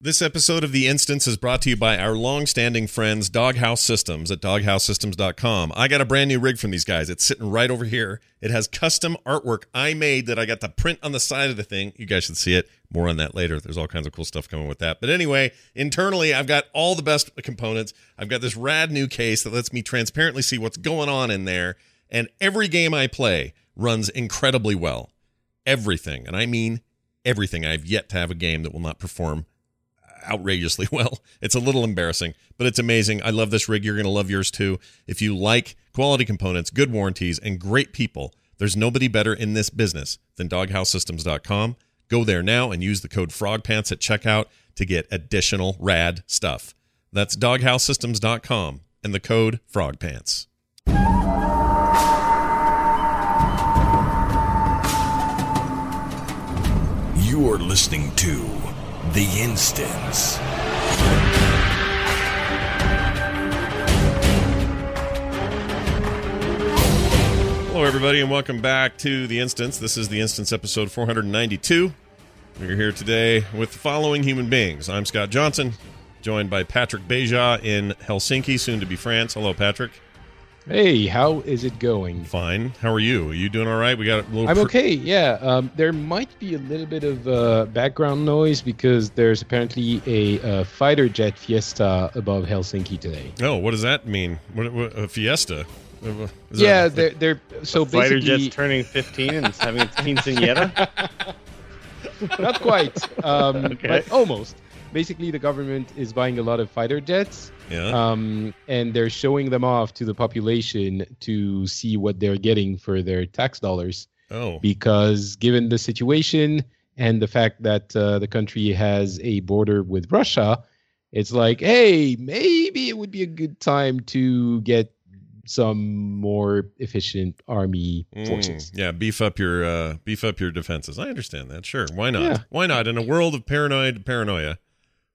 This episode of The Instance is brought to you by our long-standing friends Doghouse Systems at doghousesystems.com. I got a brand new rig from these guys. It's sitting right over here. It has custom artwork I made that I got to print on the side of the thing. You guys should see it. More on that later. There's all kinds of cool stuff coming with that. But anyway, internally, I've got all the best components. I've got this rad new case that lets me transparently see what's going on in there. And every game I play runs incredibly well. Everything. And I mean everything. I've yet to have a game that will not perform outrageously well. It's a little embarrassing, but it's amazing. I love this rig. You're going to love yours too. If you like quality components, good warranties, and great people, there's nobody better in this business than doghousesystems.com. Go there now and use the code FROGPANTS at checkout to get additional rad stuff. That's doghousesystems.com and the code FROGPANTS. You're listening to The Instance. Hello, everybody, and welcome back to The Instance. This is The Instance episode 492. We're here today with the following human beings. I'm Scott Johnson, joined by Patrick Beja in Helsinki, soon to be France. Hello, Patrick. Hey, how is it going? Fine. How are you? Are you doing all right? We got a little. I'm pr- okay. Yeah, um, there might be a little bit of uh, background noise because there's apparently a uh, fighter jet fiesta above Helsinki today. Oh, what does that mean? What, what, a fiesta? Is yeah, that- they're they're so fighter basically jet's turning 15 and having its quinceanera. not quite, um, Okay. but almost. Basically, the government is buying a lot of fighter jets, yeah. um, and they're showing them off to the population to see what they're getting for their tax dollars. oh, because given the situation and the fact that uh, the country has a border with Russia, it's like, hey, maybe it would be a good time to get some more efficient army forces. Mm, yeah. Beef up your uh, beef up your defenses. I understand that. Sure. Why not? Yeah. Why not? In a world of paranoid paranoia,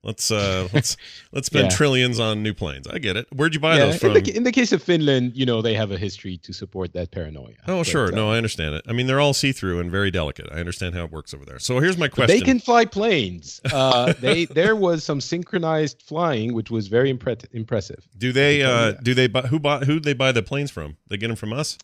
let's uh, let's let's spend Yeah. trillions on new planes. I get it. Where'd you buy Yeah, those in, from? the, in the case of Finland, you know, they have a history to support that paranoia. Oh, But, sure. uh, No, I understand it. I mean, they're all see through and very delicate. I understand how it works over there. So here's my question. they can fly planes. Uh, they there was some synchronized flying, which was very impre- impressive. do they? I can tell Uh, do they? Buy, who bought? Who they buy the planes from? They get them from us.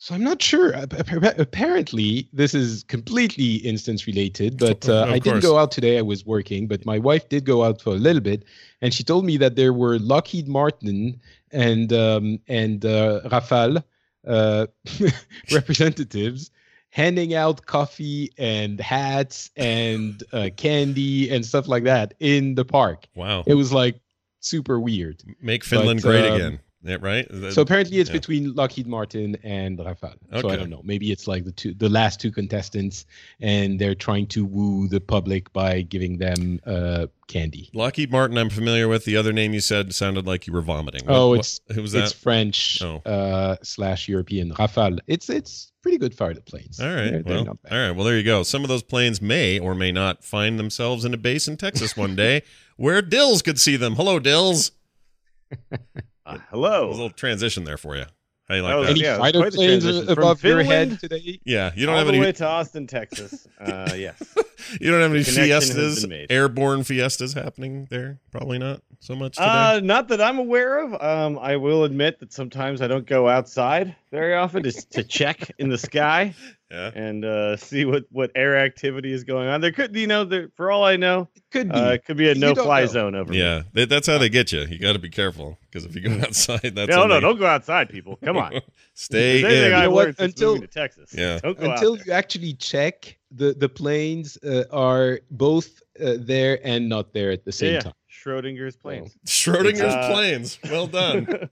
So I'm not sure. Ap- ap- Apparently, this is completely instance related, but uh, I didn't go out today. I was working, but my wife did go out for a little bit, and she told me that there were Lockheed Martin and um, and uh, Rafale uh, representatives handing out coffee and hats and uh, candy and stuff like that in the park. Wow. It was like super weird. Make Finland but, great um, again. Yeah, right. That- So apparently, it's yeah. between Lockheed Martin and Rafale. Okay. So I don't know. Maybe it's like the two, the last two contestants, and they're trying to woo the public by giving them uh, candy. Lockheed Martin, I'm familiar with. The other name you said sounded like you were vomiting. Oh, it's what- who was it's? French Oh. uh, slash European Rafale. It's it's pretty good fighter planes. All right. They're- they're well, bad. all right. Well, there you go. Some of those planes may or may not find themselves in a base in Texas one day where Dills could see them. Hello, Dills. Uh, That was a little transition there for you. How you like That was- that? Any yeah, it was fighter quite the planes transition. From above your head today? Yeah, you don't All have the any. way to Austin, Texas. Uh, yes. You don't have any fiestas, airborne fiestas happening there. Probably not so much today. Uh, not that I'm aware of. Um, I will admit that sometimes I don't go outside very often just to check in the sky yeah. and uh, see what, what air activity is going on. There could, you know, there, for all I know, Could be. uh, it could be a no fly know. zone over. me. Yeah, That- that's how they get you. You got to be careful because if you go outside, that's No, no, they- don't go outside, people. Come on. Stay If there's anything in. I You know what? Until- to Texas. Yeah. Don't go Until out you actually check, the the planes uh, are both uh, there and not there at the same yeah, yeah. time. Schrodinger's planes. Schrodinger's Uh, planes. Well done.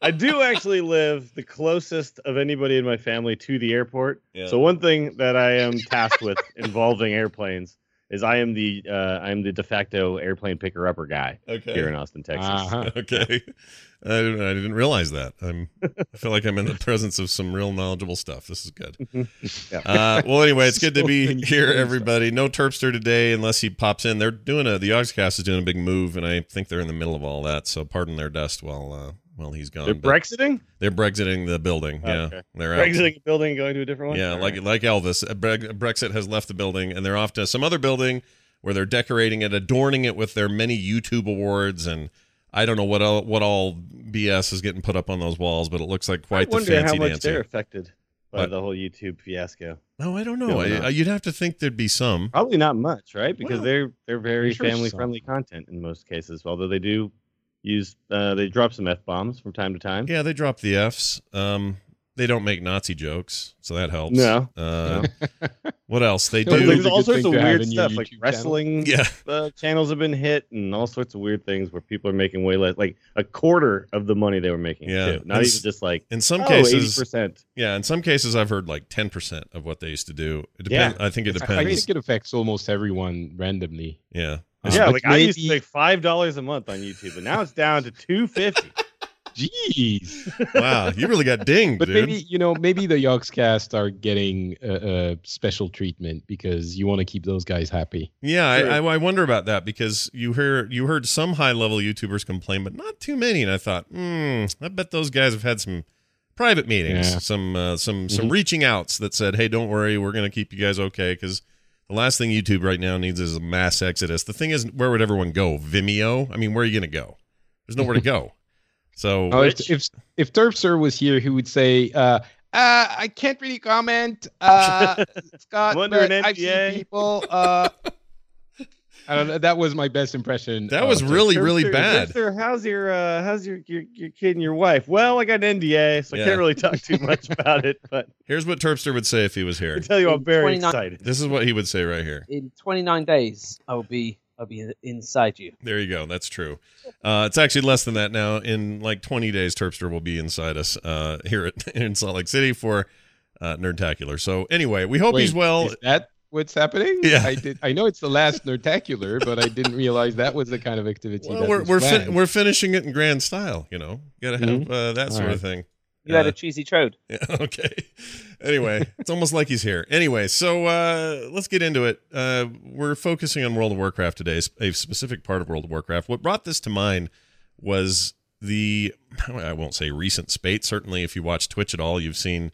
I do actually live the closest of anybody in my family to the airport. Yeah. So one thing that I am tasked with involving airplanes is I am the uh, I am the de facto airplane picker upper guy Okay. here in Austin, Texas. Uh-huh. Okay. I didn't, I didn't realize that. I'm. I feel like I'm in the presence of some real knowledgeable stuff. This is good. Yeah. Uh, well, anyway, it's good to be here, everybody. No Turpster today, unless he pops in. They're doing a the Yogscast is doing a big move, and I think they're in the middle of all that. So pardon their dust while uh, while he's gone. They're Brexiting? they're Brexiting the building. Yeah, Okay. they're out. Brexiting a building and going to a different one? Yeah, All like right. like Elvis, uh, Brexit has left the building, and they're off to some other building where they're decorating it, adorning it with their many YouTube awards, and I don't know what all, what all BS is getting put up on those walls, but it looks like quite I the wonder fancy how much dancy. they're affected by What? the whole YouTube fiasco. No, I don't know. I, you'd have to think there'd be some. Probably not much, right? Because Well, they're they're very sure family friendly content in most cases. Although they do use uh, they drop some f bombs from time to time. Yeah, they drop the Fs. Um, they don't make Nazi jokes, so that helps. No. Uh, what else? They No, But do. there's all sorts of weird stuff like YouTube channel. wrestling Yeah. uh, channels have been hit and all sorts of weird things where people are making way less, like a quarter of the money they were making. Yeah. too. not And even s- just like In some oh, cases, percent. yeah. In some cases, I've heard like ten percent of what they used to do. It depends. I think it I- I think it affects almost everyone randomly. Yeah. Yeah, but like I used to make five dollars a month on YouTube, and now it's down to two fifty. Jeez. Wow, you really got dinged, But dude. maybe you know, maybe the Yogscast are getting a, a special treatment because you want to keep those guys happy. Yeah, I, I, I wonder about that because you hear you heard some high level YouTubers complain, but not too many. And I thought, hmm, I bet those guys have had some private meetings, Yeah. some uh, some some Mhm. reaching outs that said, hey, don't worry, we're going to keep you guys okay because the last thing YouTube right now needs is a mass exodus. The thing is, where would everyone go? Vimeo? I mean, where are you going to go? There's nowhere to go. So Oh, if if if Turpster was here, he would say, uh, uh, "I can't really comment, uh, Scott. I'm under but an I've seen people." Uh, I don't know. That was my best impression. that was Turpster. really really Sir, bad. Sir, how's your uh, how's your, your your kid and your wife? Well, I got an NDA, so Yeah. I can't really talk too much about it. But Here's what Turpster would say if he was here. I here. tell you, I'm very excited. This is what he would say right here. In 29 days, I will be I'll be inside you. There you go. That's true. Uh, it's actually less than that now. In like 20 days, Turpster will be inside us uh, here at, in Salt Lake City for uh, Nerdtacular. So anyway, we hope Wait, he's well. Is that what's happening? Yeah. I did. I know it's the last Nerdtacular, but I didn't realize that was the kind of activity. Well, that we're we're, fin- we're finishing it in grand style. You know, got to have uh, that sort of thing. You had Uh, a cheesy trode. Yeah, okay. Anyway, it's almost like he's here. Anyway, so uh, let's get into it. Uh, we're focusing on World of Warcraft today, a specific part of World of Warcraft. What brought this to mind was the, I won't say recent spate. Certainly, if you watch Twitch at all, you've seen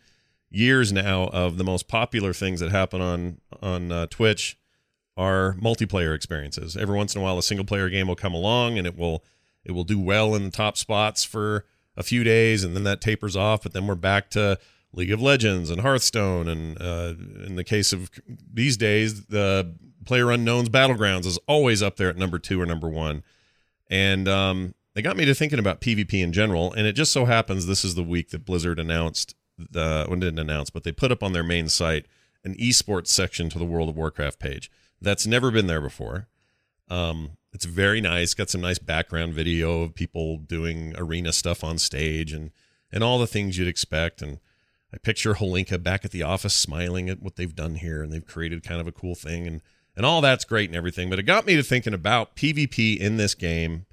years now of the most popular things that happen on on uh, Twitch are multiplayer experiences. Every once in a while, a single player game will come along and it will it will do well in the top spots for a few days, and then that tapers off. But then we're back to League of Legends and Hearthstone, and uh, in the case of these days, the Player Unknown's Battlegrounds is always up there at number two or number one. And um, they got me to thinking about PvP in general. And it just so happens this is the week that Blizzard announced the well, didn't announce, but they put up on their main site an esports section to the World of Warcraft page. That's never been there before. Um, it's very nice. Got some nice background video of people doing arena stuff on stage and and all the things you'd expect. And I picture Holinka back at the office smiling at what they've done here, and they've created kind of a cool thing, and and all that's great and everything. But it got me to thinking about PvP in this game,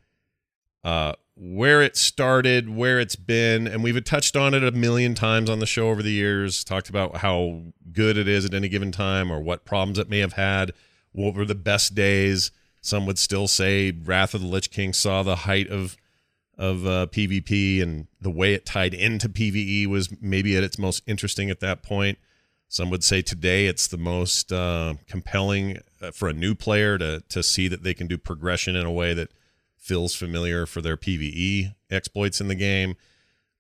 uh, where it started, where it's been, and we've touched on it a million times on the show over the years. Talked about how good it is at any given time, or what problems it may have had. What were the best days? Some would still say Wrath of the Lich King saw the height of of uh, PvP, and the way it tied into PVE was maybe at its most interesting at that point. Some would say today it's the most uh, compelling uh, for a new player to to see that they can do progression in a way that feels familiar for their PVE exploits in the game.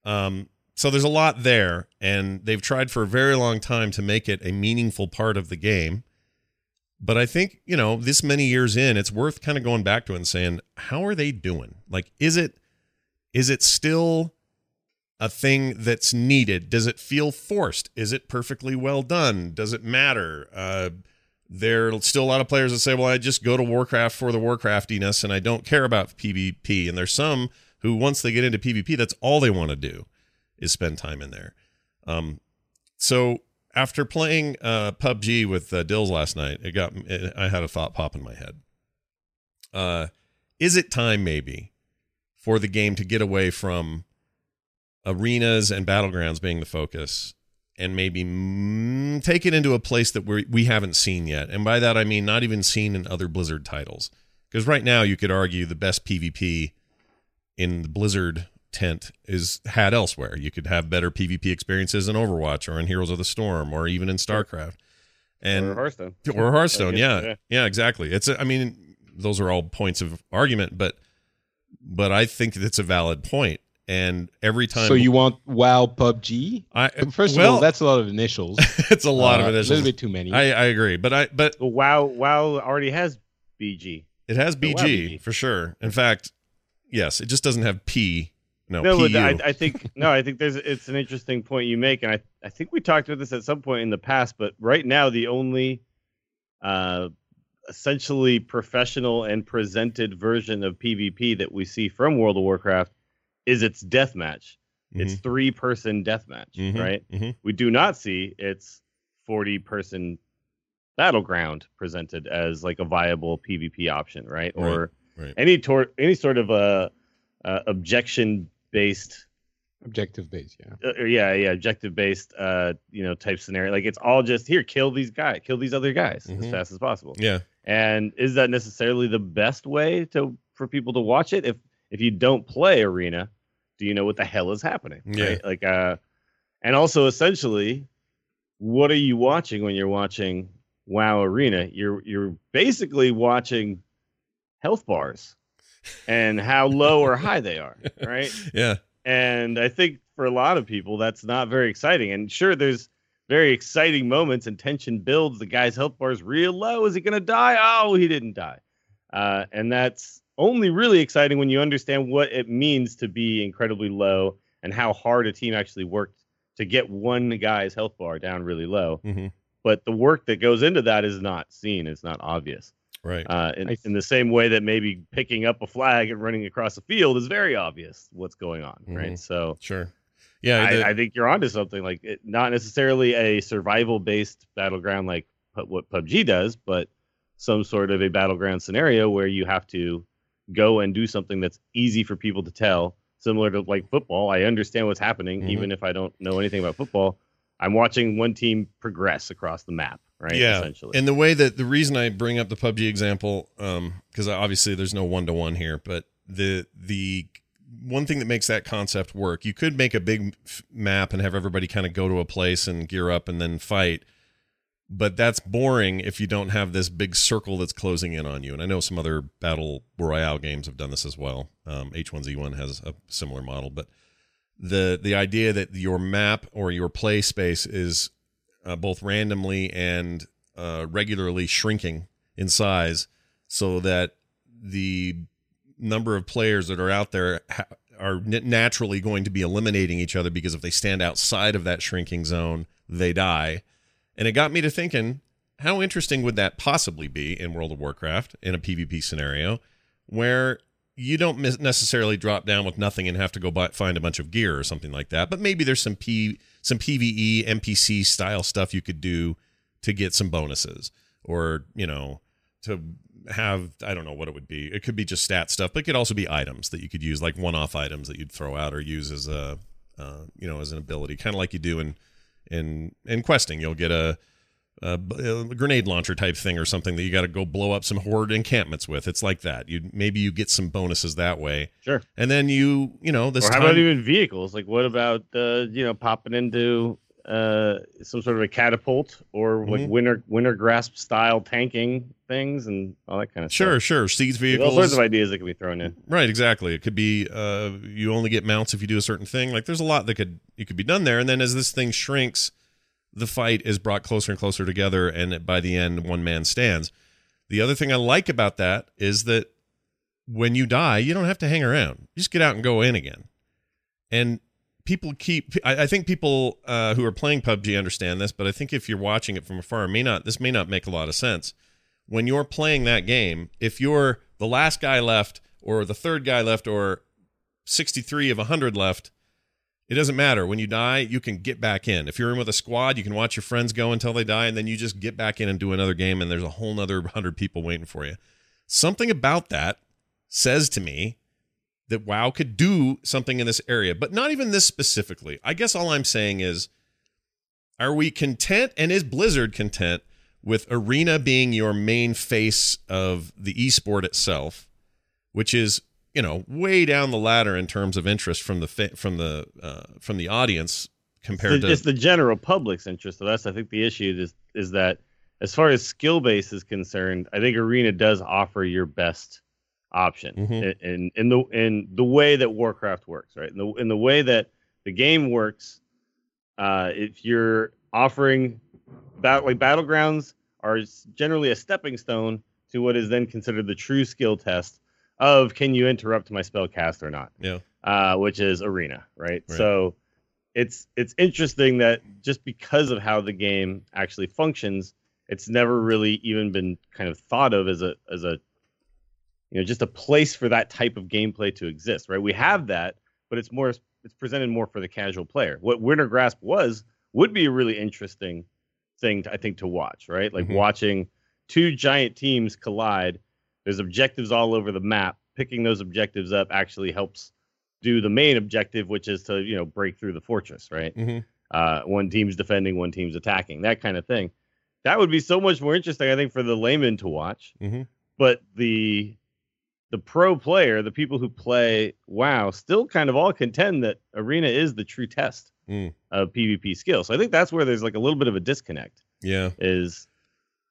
Um, so there's a lot there, and they've tried for a very long time to make it a meaningful part of the game. But I think, you know, this many years in, it's worth kind of going back to and saying, how are they doing? Like, is it is it still a thing that's needed? Does it feel forced? Is it perfectly well done? Does it matter? Uh, there are still a lot of players that say, well, I just go to Warcraft for the Warcraftiness and I don't care about PvP. And there's some who, once they get into PvP, that's all they want to do is spend time in there. Um, so after playing uh, PUBG with uh, Dills last night, it got it, I had a thought pop in my head. Uh, is it time maybe for the game to get away from arenas and battlegrounds being the focus and maybe mm, take it into a place that we we haven't seen yet? And by that I mean not even seen in other Blizzard titles. Because right now you could argue the best PvP in the Blizzard tent is had elsewhere. You could have better PvP experiences in Overwatch or in Heroes of the Storm or even in StarCraft. and or Hearthstone. or Hearthstone. Yeah. yeah. yeah, exactly. It's a, I mean, those are all points of argument, but but I think that's a valid point. And every time, So you want WoW PUBG? I First well, of all, that's a lot of initials. it's a lot Uh, of A little bit too many. I I agree, but I but Well, WoW WoW already has BG. it has BG, WoW BG. for sure. In fact, yes, it just doesn't have P. No, No, PU. I, I think no, I think there's it's an interesting point you make, and I I think we talked about this at some point in the past, but right now the only uh essentially professional and presented version of PvP that we see from World of Warcraft is its deathmatch. It's three person deathmatch, Mhm, right? mhm. We do not see its 40 person battleground presented as like a viable PvP option, right? Right, Or right. any tor- any sort of a, uh objection based objective based yeah. uh, yeah yeah objective based uh you know type scenario like it's all just here kill these guys kill these other guys as Mhm. fast as possible Yeah, and is that necessarily the best way to for people to watch it if if you don't play arena do you know what the hell is happening Yeah. right like uh and also essentially what are you watching when you're watching wow arena you're you're basically watching health bars and how low or high they are right yeah, and I think for a lot of people, that's not very exciting. And sure, there's very exciting moments and tension builds. The guy's health bar is real low. Is he going to die? Oh, he didn't die. Uh, and that's only really exciting when you understand what it means to be incredibly low and how hard a team actually worked to get one guy's health bar down really low. hmm But the work that goes into that is not seen, it's not obvious. right. Uh, in, I- in the same way that maybe picking up a flag and running across a field is very obvious what's going on, Mhm. right? So sure. Yeah, the- I, I think you're onto something. Like it, not necessarily a survival-based battleground like pu- what PUBG does, but some sort of a battleground scenario where you have to go and do something that's easy for people to tell. Similar to like football, I understand what's happening, Mhm. even if I don't know anything about football. I'm watching one team progress across the map, right? Yeah, essentially. And the way that the reason I bring up the PUBG example, um, because obviously there's no one to one here, but the the one thing that makes that concept work, you could make a big f- map and have everybody kind of go to a place and gear up and then fight. But that's boring if you don't have this big circle that's closing in on you. And I know some other battle royale games have done this as well. Um, H1Z1 has a similar model, but the the idea that your map or your play space is uh, both randomly and uh, regularly shrinking in size so that the number of players that are out there ha- are naturally going to be eliminating each other because if they stand outside of that shrinking zone, they die. And it got me to thinking, how interesting would that possibly be in World of Warcraft in a PvP scenario where you don't necessarily drop down with nothing and have to go buy, find a bunch of gear or something like that, but maybe there's some P some PVE NPC style stuff you could do to get some bonuses or, you know, to have I don't know what it would be. It could be just stat stuff, but it could also be items that you could use like one-off items that you'd throw out or use as a uh, you know, as an ability, kind of like you do in in in questing. You'll get a a, a grenade launcher type thing or something that you got to go blow up some horde encampments with. It's like that. You maybe you get some bonuses that way, sure. and then you you know this or how time. about even vehicles? Like, what about uh, you know popping into uh, some sort of a catapult or like Mhm. winter winter grasp style tanking things and all that kind of Sure, stuff. sure. sure. Siege There's all sorts of ideas that can be thrown in. Right, exactly. It could be uh, you only get mounts if you do a certain thing. Like there's a lot that could you could be done there. And then as this thing shrinks, the fight is brought closer and closer together, and by the end, one man stands. The other thing I like about that is that when you die, you don't have to hang around. You just get out and go in again. And people keep. I, think people uh, who are playing PUBG understand this, but I think if you're watching it from afar, it may not. This may not make a lot of sense. When you're playing that game, if you're the last guy left, or the third guy left, or 63 of 100 left, it doesn't matter. When you die, you can get back in. If you're in with a squad, you can watch your friends go until they die, and then you just get back in and do another game, and there's a whole other 100 people waiting for you. Something about that says to me that WoW could do something in this area, but not even this specifically. I guess all I'm saying is are we content and is Blizzard content with Arena being your main face of the esport itself, which is, you know, way down the ladder in terms of interest from the fa- from the uh, from the audience compared It's, to it's the general public's interest. So that's I think the issue is is that as far as skill base is concerned, I think Arena does offer your best option in, in in the in the way that Warcraft works, right? In the in the way that the game works, uh, if you're offering bat, like battlegrounds are generally a stepping stone to what is then considered the true skill test of can you interrupt my spell cast or not Yeah. uh, which is arena right? Right. so it's it's interesting that just because of how the game actually functions it's never really even been kind of thought of as a as a you know just a place for that type of gameplay to exist right we have that but it's more it's presented more for the casual player what winter grasp was would be a really interesting thing to, i think to watch right like Mhm. watching two giant teams collide there's objectives all over the map picking those objectives up actually helps do the main objective which is to you know break through the fortress right hmm uh, one team's defending, one team's attacking, that kind of thing. That would be so much more interesting, I think, for the layman to watch. Mhm. But the the pro player, the people who play WoW, still kind of all contend that Arena is the true test Mm. of PvP skill. So I think that's where there's like a little bit of a disconnect. Yeah. Is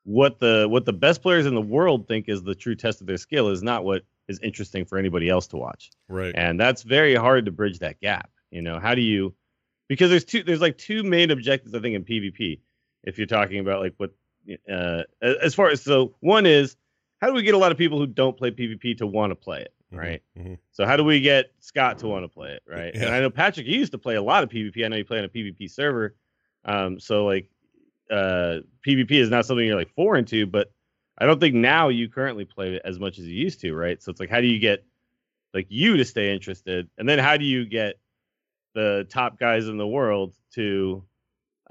what the what the best players in the world think is the true test of their skill is not what is interesting for anybody else to watch Right. and that's very hard to bridge that gap you know how do you because there's two there's like two main objectives i think in pvp if you're talking about like what uh as far as so one is how do we get a lot of people who don't play pvp to want to play it Mhm. right? Mhm. so how do we get scott to want to play it right? And i know patrick you used to play a lot of pvp i know you play on a pvp server. Um so like uh pvp is not something you're like foreign to but i don't think now you currently play it as much as you used to right? So it's like how do you get like you to stay interested? And then how do you get the top guys in the world to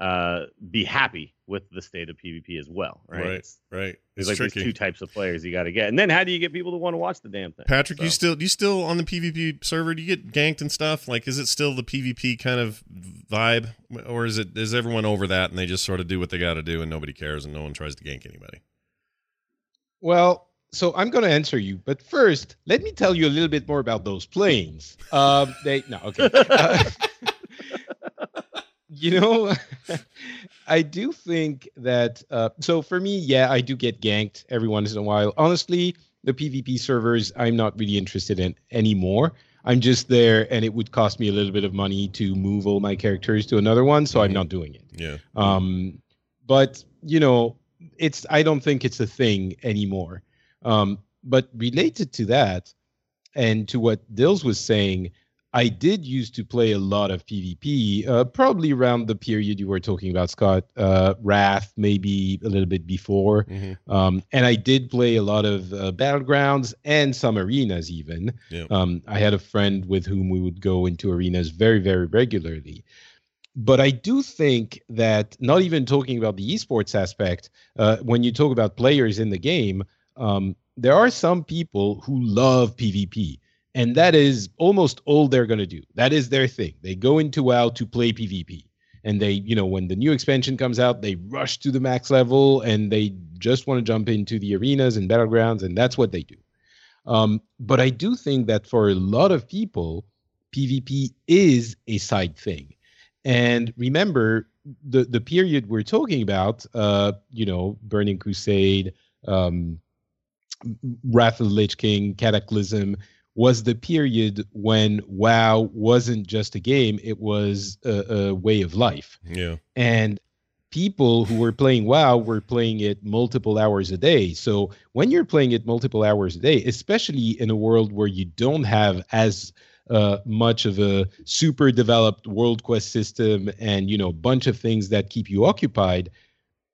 uh be happy with the state of pvp as well right, Right. It's- Right. there's It's like tricky. these two types of players you got to get and then how do you get people to want to watch the damn thing Patrick, you still you still on the PvP server? Do you get ganked and stuff? Like, is it still the PvP kind of vibe, or is it is everyone over that and they just sort of do what they got to do and nobody cares and no one tries to gank anybody? Well, so I'm going to answer you, but first, let me tell you a little bit more about those planes. Um, they no, okay. Uh, you know, I do think that. Uh, so for me, yeah, I do get ganked every once in a while. Honestly, the PvP servers, I'm not really interested in anymore. I'm just there, and it would cost me a little bit of money to move all my characters to another one, so I'm Mhm. not doing it. Yeah. Um, but you know, it's I don't think it's a thing anymore. Um, but related to that, and to what Dills was saying, I did used to play a lot of PvP, uh, probably around the period you were talking about, Scott. Uh, Wrath, maybe a little bit before. hmm Um, and I did play a lot of uh, battlegrounds and some arenas even. Um, I had a friend with whom we would go into arenas very, very regularly. But I do think that not even talking about the esports aspect, uh, when you talk about players in the game, um, there are some people who love PvP. And that is almost all they're going to do. That is their thing. They go into WoW to play PvP and they you know when the new expansion comes out they rush to the max level and they just want to jump into the arenas and battlegrounds and that's what they do um, but i do think that for a lot of people pvp is a side thing and remember the the period we're talking about uh, you know burning crusade um, wrath of the lich king cataclysm was the period when WoW wasn't just a game, it was a, a way of life. Yeah. And people who were playing WoW were playing it multiple hours a day. So when you're playing it multiple hours a day, especially in a world where you don't have as uh, much of a super developed world quest system and you know bunch of things that keep you occupied,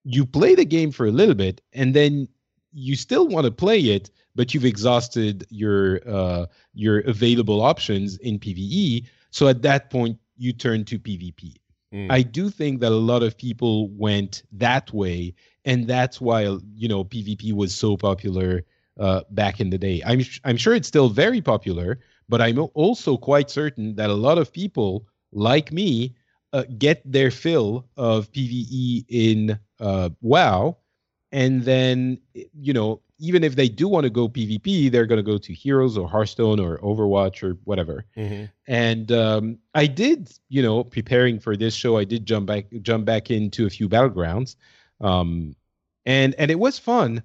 you play the game for a little bit and then you still want to play it, but you've exhausted your uh, your available options in PVE. So at that point, you turn to PvP. Mm. I do think that a lot of people went that way, and that's why you know PvP was so popular uh, back in the day. I'm I'm sure it's still very popular, but I'm also quite certain that a lot of people like me uh, get their fill of PVE in uh, WoW, and then you know even if they do want to go PvP, they're going to go to Heroes or Hearthstone or Overwatch or whatever. Mhm. And um, I did, you know, preparing for this show, I did jump back jump back into a few battlegrounds, um, and and it was fun,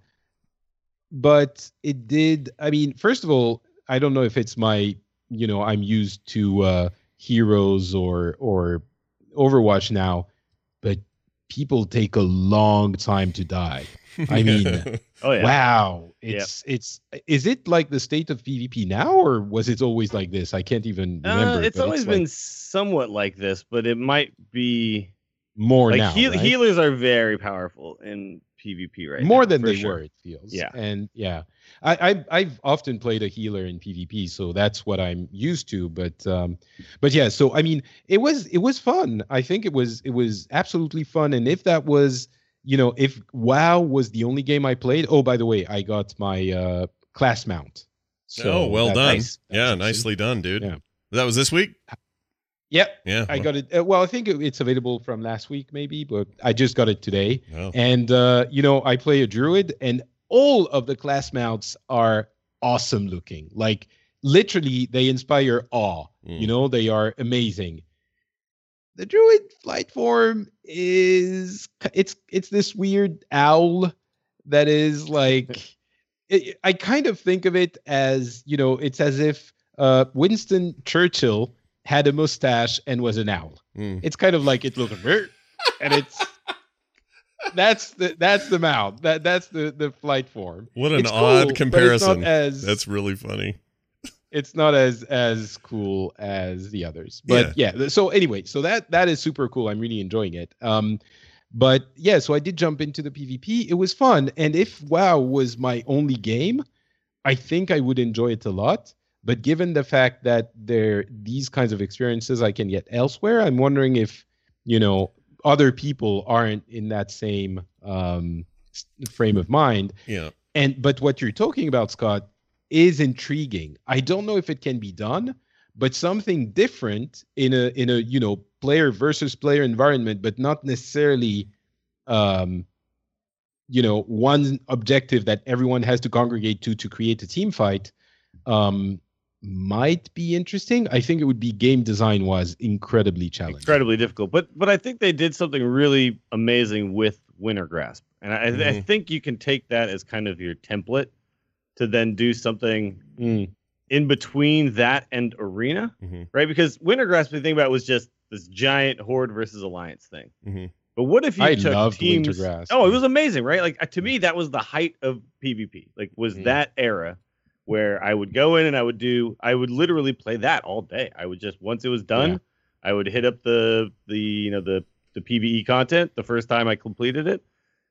but it did. I mean, first of all, I don't know if it's my you know I'm used to uh, heroes or or Overwatch now, but people take a long time to die. I mean, Oh yeah. wow, it's it's is it like the state of PvP now, or was it always like this? I can't even remember. Uh, it's always like been somewhat like this, but it might be more like now. heal- right? healers are very powerful in PvP right more now, than they sure. were it feels Yeah. and yeah I, I i've often played a healer in pvp so that's what i'm used to but um but yeah so i mean it was it was fun i think it was it was absolutely fun and if that was you know if wow was the only game i played oh by the way i got my uh class mount oh, well that- done. that's yeah, nicely done, dude. Yeah. That was this week? yep Yeah. i got it uh, well i think it's available from last week maybe but i just got it today Oh. and uh, you know i play a druid and all of the class mounts are awesome looking like literally they inspire awe Mm. you know they are amazing the druid flight form is it's it's this weird owl that is like it, i kind of think of it as you know it's as if uh, winston churchill had a mustache and was an owl Mm. it's kind of like it looks weird and it's that's the that's the mount that that's the the flight form What an It's odd cool, comparison. as That's really funny. It's not as as cool as the others but yeah. th- so anyway so that that is super cool. I'm really enjoying it. Um but yeah so i did jump into the pvp it was fun. And if wow was my only game i think i would enjoy it a lot. But given the fact that there these kinds of experiences i can get elsewhere i'm wondering if you know other people aren't in that same um frame of mind. Yeah. and but what you're talking about, Scott, is intriguing. I don't know if it can be done, but something different in a in a you know player versus player environment, but not necessarily um you know one objective that everyone has to congregate to to create a team fight um might be interesting. I think it would be game design wise incredibly challenging. incredibly difficult. But but I think they did something really amazing with Winter Grasp, and I, I Mhm. think you can take that as kind of your template to then do something Mm, in between that and Arena, Mhm. right? Because Winter Grasp, the thing about it was just this giant Horde versus Alliance thing. Mhm. But what if you I took teams? Winter Grasp. Oh, it was amazing, right? Like uh, to me, that was the height of PvP. Like was Mm. that era where I would go in and I would do, I would literally play that all day. I would just once it was done, Yeah. I would hit up the the you know the the PVE content the first time I completed it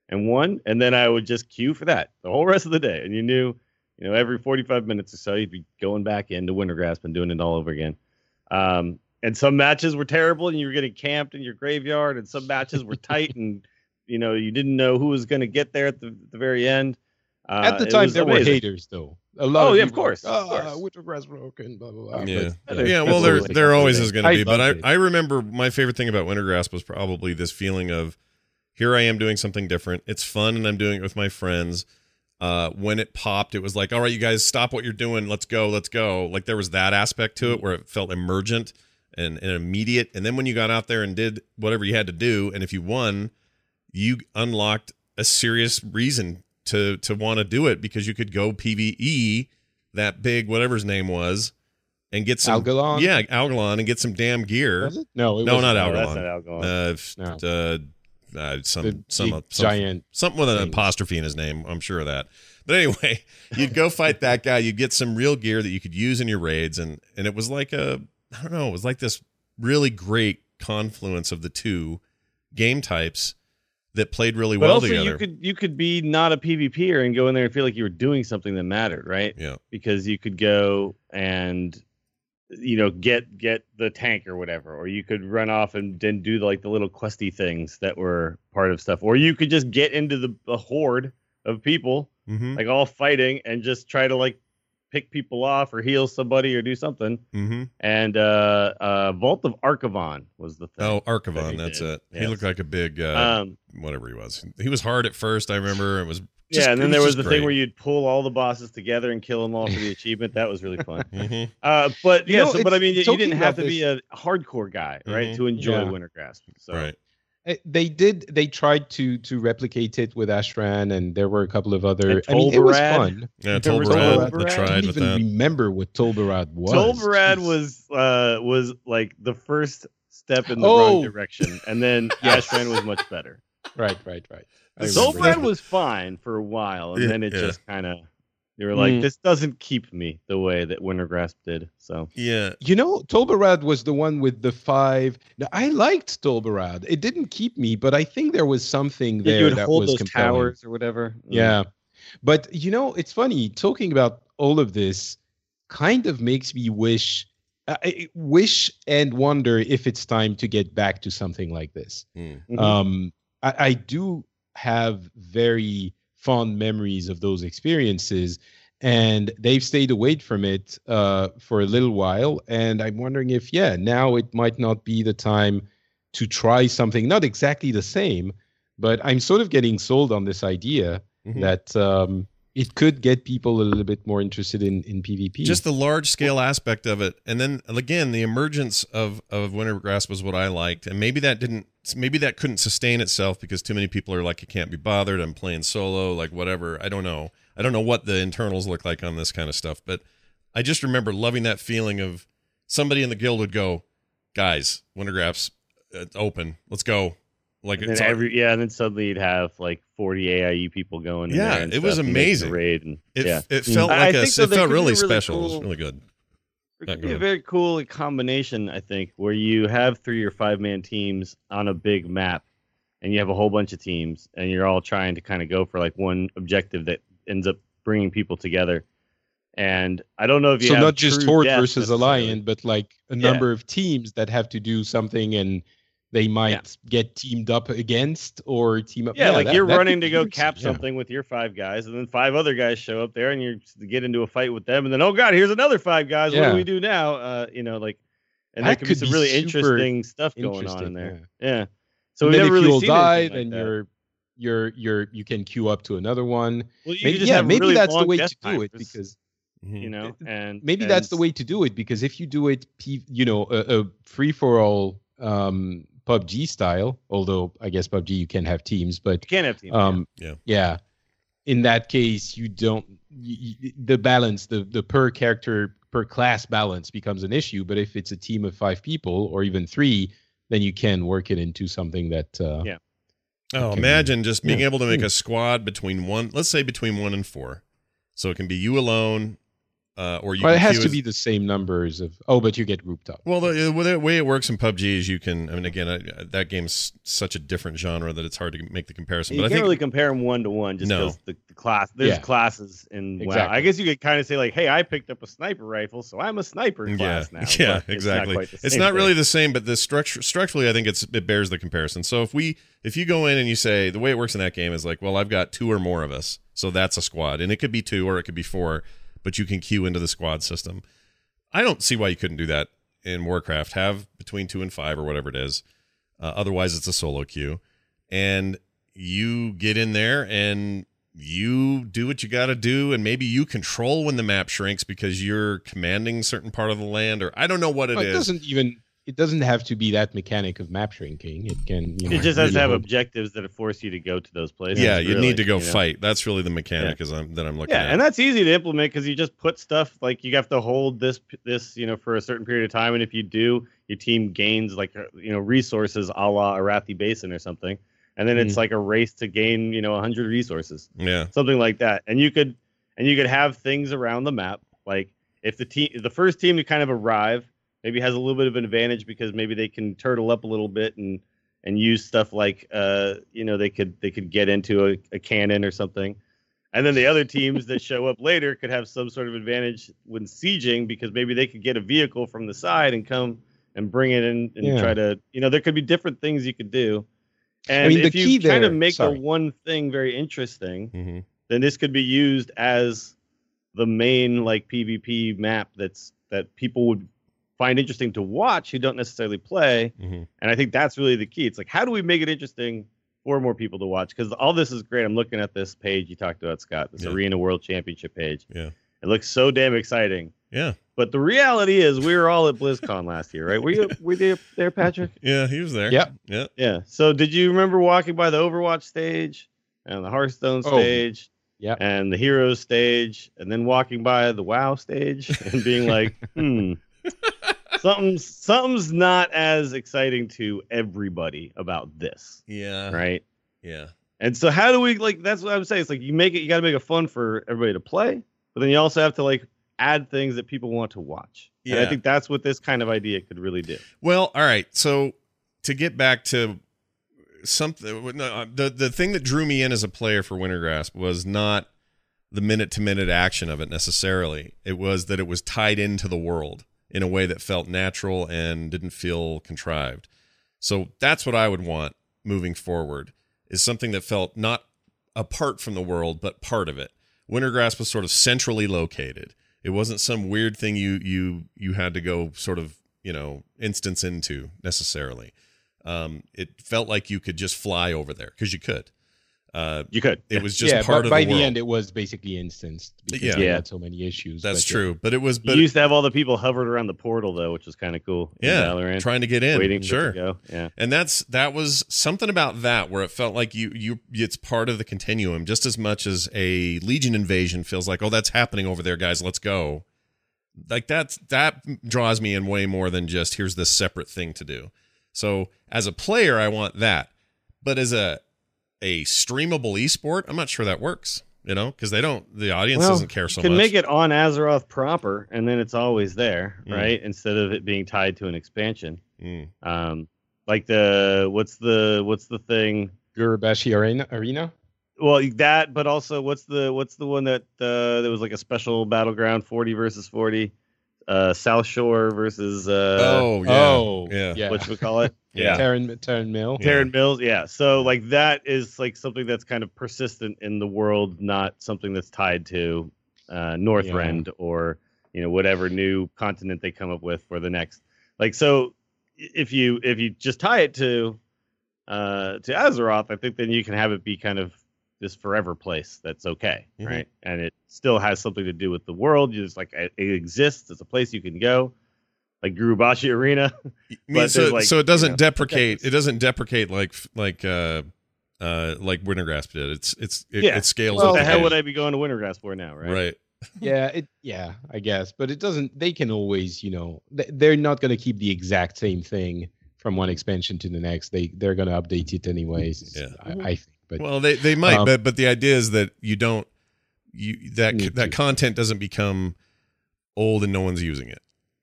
and won, and then I would just queue for that the whole rest of the day. And you knew, you know, every 45 minutes or so, you'd be going back into Winter Grasp and doing it all over again. Um, and some matches were terrible, and you were getting camped in your graveyard, and some matches were tight, and you know you didn't know who was going to get there at the, the very end. Uh, At the time, was there were haters, though. A lot Oh, of yeah, of people were course, like, of "Ah, course." Wintergrasp broken, blah blah blah. Yeah. But, Yeah, Yeah, well, there absolutely there always is going to be, but I, it. I remember my favorite thing about Wintergrasp was probably this feeling of here I am doing something different. It's fun, and I'm doing it with my friends. Uh, when it popped, it was like, all right, you guys, stop what you're doing. Let's go, let's go. Like there was that aspect to it where it felt emergent and, and immediate. And then when you got out there and did whatever you had to do, and if you won, you unlocked a serious reason to to want to do it because you could go PVE that big whatever his name was and get some Algalon? yeah Algalon and get some damn gear. Was it? No, it No, not Oh, that's not Algalon. Uh, f- uh, uh, some The some, big some giant. something with an apostrophe in his name. I'm sure of that. But anyway, you'd go fight that guy. You'd get some real gear that you could use in your raids, and and it was like a I don't know. It was like this really great confluence of the two game types that played really But well also, together. you could you could be not a PvPer and go in there and feel like you were doing something that mattered, right? yeah, because you could go and you know get get the tank or whatever or you could run off and then do the, like the little questy things that were part of stuff or you could just get into the, the horde of people mm-hmm, like all fighting and just try to like pick people off or heal somebody or do something mm-hmm. and uh uh vault of Archavon was the thing Oh, that Archavon, that's did. it. He looked like a big uh, um whatever he was. He was hard at first. I remember it was. Just, yeah and then there was just the thing where you'd pull all the bosses together and kill them all for the achievement that was really fun Mhm. Uh, but You yeah, know, so, but I mean, you, you didn't have to be a hardcore guy, right, Mhm. to enjoy Yeah. Wintergrasp. So Right. They did. They tried to to replicate it with Ashran, and there were a couple of other. And I mean, it was fun. Yeah, was Tolbarad, Tolbarad. they I tried don't even that. remember what Tolbarad was. Tolbarad Jeez. was uh was like the first step in the Oh. wrong direction, and then Yes. Ashran was much better. right, right, right. I This remember Tolbarad that. was fine for a while, and Yeah, then it yeah. just kind of you were like, Mm. this doesn't keep me the way that Wintergrasp did. So Yeah, You know, Tolbarad was the one with the five. Now, I liked Tolbarad. It didn't keep me, but I think there was something there you would that hold was those compelling. towers or whatever. Mm. Yeah. But you know, it's funny talking about all of this kind of makes me wish I I wish and wonder if it's time to get back to something like this. Mm. Mhm. Um I, I do have very fond memories of those experiences and they've stayed away from it uh, for a little while and i'm wondering if yeah now it might not be the time to try something not exactly the same but i'm sort of getting sold on this idea Mhm. that um, it could get people a little bit more interested in in pvp just the large scale aspect of it and then again the emergence of of Wintergrasp was what i liked and maybe that didn't maybe that couldn't sustain itself because too many people are like i can't be bothered. I'm playing solo like whatever. I don't know. I don't know what the internals look like on this kind of stuff but i just remember loving that feeling of somebody in the guild would go guys Wintergrasp uh, open. Let's go. Like And it's then our- every yeah, and then suddenly you'd have like forty AIE people going. in Yeah, there and it was stuff and amazing. the Raid and it, yeah, it felt I- I like a, think, though, it felt really really special. It was really good It Yeah, could be a very cool combination, I think, where you have three or five man teams on a big map, and you have a whole bunch of teams, and you're all trying to kind of go for like one objective that ends up bringing people together. And I don't know if you so not just horde versus necessarily. alliance but like a Yeah. number of teams that have to do something and they might get teamed up against or team up Yeah, like that- you're that running to go interesting, cap yeah. something with your five guys, and then five other guys show up there, and you get into a fight with them, and then oh god, here's another five guys. What do we do now? Uh, you know, like, and there That could be some really interesting stuff going on in there. yeah. Yeah. So and we've never if really you all seen die, anything like then that. you're you're you're you can queue up to another one. Well, you Maybe, just yeah, have maybe really that's the way to do it timers, because Mhm. you know, and maybe and that's the way to do it because if you do it, you know, a, a free for all um, PUBG style, although I guess PUBG you can have teams, but You can't have teams. um, Yeah. yeah, in that case you don't y y the balance the the per character per class balance becomes an issue. But if it's a team of five people or even three, then you can work it into something that uh, Yeah. Oh, Okay. imagine just being Yeah. able to make Hmm. a squad between one, let's say between one and four. So it can be you alone, uh, or you Well, it has queue to as- be the same numbers of. Oh, but you get grouped up. Well, the, the way it works in PUBG is you can. I mean, again, I, that game's such a different genre that it's hard to make the comparison. you but I can't think really compare them one to one just No. because the, the class there's Yeah. classes in WoW. I guess you could kind of say like, hey, I picked up a sniper rifle, so I'm a sniper yeah, class now. yeah, but it's exactly. Not it's not really the same, but the structure structurally, I think it's it bears the comparison. So if we if you go in and you say the way it works in that game is like, well, I've got two or more of us, so that's a squad, and it could be two or it could be four, but you can queue into the squad system. I don't see why you couldn't do that in Warcraft. Have between two and five or whatever it is. Uh, otherwise, it's a solo queue, and you get in there and you do what you got to do, and maybe you control when the map shrinks because you're commanding certain part of the land, or I don't know what it Well, it is. doesn't even. It doesn't have to be that mechanic of map shrinking. It can. You know, It just has really to have hold- objectives that force you to go to those places. yeah, you really, need to go you know? fight. That's really the mechanic is I'm, that I'm looking Yeah, at. and that's easy to implement because you just put stuff like you have to hold this this you know for a certain period of time, and if you do, your team gains like uh, you know resources a la Arathi Basin or something, and then it's Mhm. like a race to gain you know 100 resources, yeah, something like that, and you could and you could have things around the map like if the team the first team to kind of arrive maybe has a little bit of an advantage because maybe they can turtle up a little bit and and use stuff like uh you know they could they could get into a, a cannon or something and then the other teams that show up later could have some sort of advantage when sieging because maybe they could get a vehicle from the side and come and bring it in and Yeah. try to you know there could be different things you could do and mean, the if you key kind of make sorry. the one thing very interesting hmm then this could be used as the main like PvP map that's that people would find interesting to watch who don't necessarily play. hmm And I think that's really the key. It's like how do we make it interesting for more people to watch? Because all this is great. I'm looking at this page you talked about, Scott, this Yeah. Arena World Championship page. Yeah. It looks so damn exciting. yeah. But the reality is, we were all at BlizzCon last year, right? Were you were you there, Patrick? Yeah, he was there. Yeah. Yeah. Yeah. So did you remember walking by the Overwatch stage and the Hearthstone Oh, stage? yeah. And the Heroes stage, and then walking by the WoW stage and being like, hmm, something's something's not as exciting to everybody about this, Yeah. right? Yeah. And so how do we like that's what I'm saying. It's like you make it you gotta make it fun for everybody to play, but then you also have to like add things that people want to watch. And I think that's what this kind of idea could really do. Well, all right. So to get back to something, no, uh, the the thing that drew me in as a player for Wintergrasp was not the minute to minute action of it necessarily. It was that it was tied into the world in a way that felt natural and didn't feel contrived. So that's what I would want moving forward is something that felt not apart from the world but part of it. Wintergrasp was sort of centrally located. It wasn't some weird thing you you you had to go sort of you know instance into necessarily. Um, it felt like you could just fly over there because you could. Uh, You could. it was just yeah, part of by the world. end it was basically instanced because Yeah. we Yeah. had so many issues. That's but, yeah. true, but it was but you used to have all the people hovered around the portal though, which was kind of cool. yeah, Valorant, trying to get in. waiting sure, to go. Yeah. and that's that was something about that where it felt like you you it's part of the continuum just as much as a legion invasion feels like oh that's happening over there guys let's go like that's that draws me in way more than just here's this separate thing to do so as a player i want that but as a a streamable esport i'm not sure that works you know because they don't the audience Well, doesn't care so much. you can much make it on Azeroth proper, and then it's always there, Mm. right? Instead of it being tied to an expansion. Mm. Um, like the what's the what's the thing? Gurubashi Arena. Arena. Well, that, but also what's the what's the one that uh, there was like a special battleground, forty versus forty, uh, South Shore versus uh, oh yeah Oh, yeah yeah. what we call it? Yeah. Tarren, Tarren Mill. Yeah. Tarren Mills, yeah. So like that is like something that's kind of persistent in the world, not something that's tied to uh, Northrend or you know whatever new continent they come up with for the next. Like so, if you if you just tie it to uh, to Azeroth, I think then you can have it be kind of this forever place that's okay, Mhm. right? And it still has something to do with the world. You just like it it exists. It's a place you can go, like Gurubashi Arena. I mean, so like, so it doesn't you know, deprecate. protectors. It doesn't deprecate like like uh uh like Wintergrasp did. It's it's it, Yeah. it scales. What with the hell would I be going to Wintergrasp for now, right? Right. yeah it yeah i guess but it doesn't they can always you know they're not going to keep the exact same thing from one expansion to the next they they're going to update it anyways Yeah. I, I think but Well, they they might, Um, but but the idea is that you don't you that that to. content doesn't become old and no one's using it.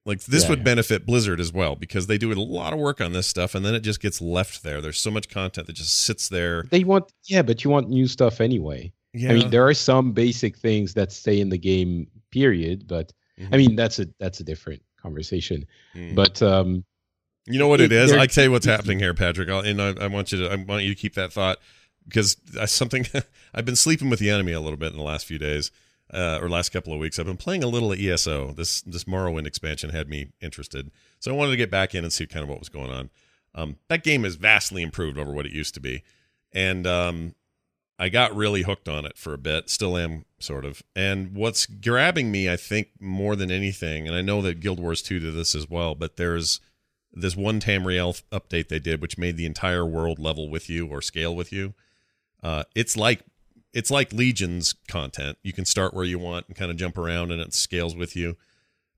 Like this Yeah, would yeah. benefit Blizzard as well because they do a lot of work on this stuff and then it just gets left there. There's so much content that just sits there. they want yeah but you want new stuff anyway Yeah. i mean there are some basic things that stay in the game period but Mhm. i mean that's a that's a different conversation Mm. but um You know what it It- is? I tell you what's happening here, Patrick, I'll, and I, I want you to I want you to keep that thought because something I've been sleeping with the enemy a little bit in the last few days uh, or last couple of weeks. I've been playing a little ESO. This this Morrowind expansion had me interested, so I wanted to get back in and see kind of what was going on. Um, that game is vastly improved over what it used to be, and um, I got really hooked on it for a bit. Still am sort of. And what's grabbing me, I think, more than anything, and I know that Guild Wars 2 did this as well, but there's this one Tamriel update they did, which made the entire world level with you or scale with you. Uh, it's like it's like Legion's content. You can start where you want and kind of jump around, and it scales with you.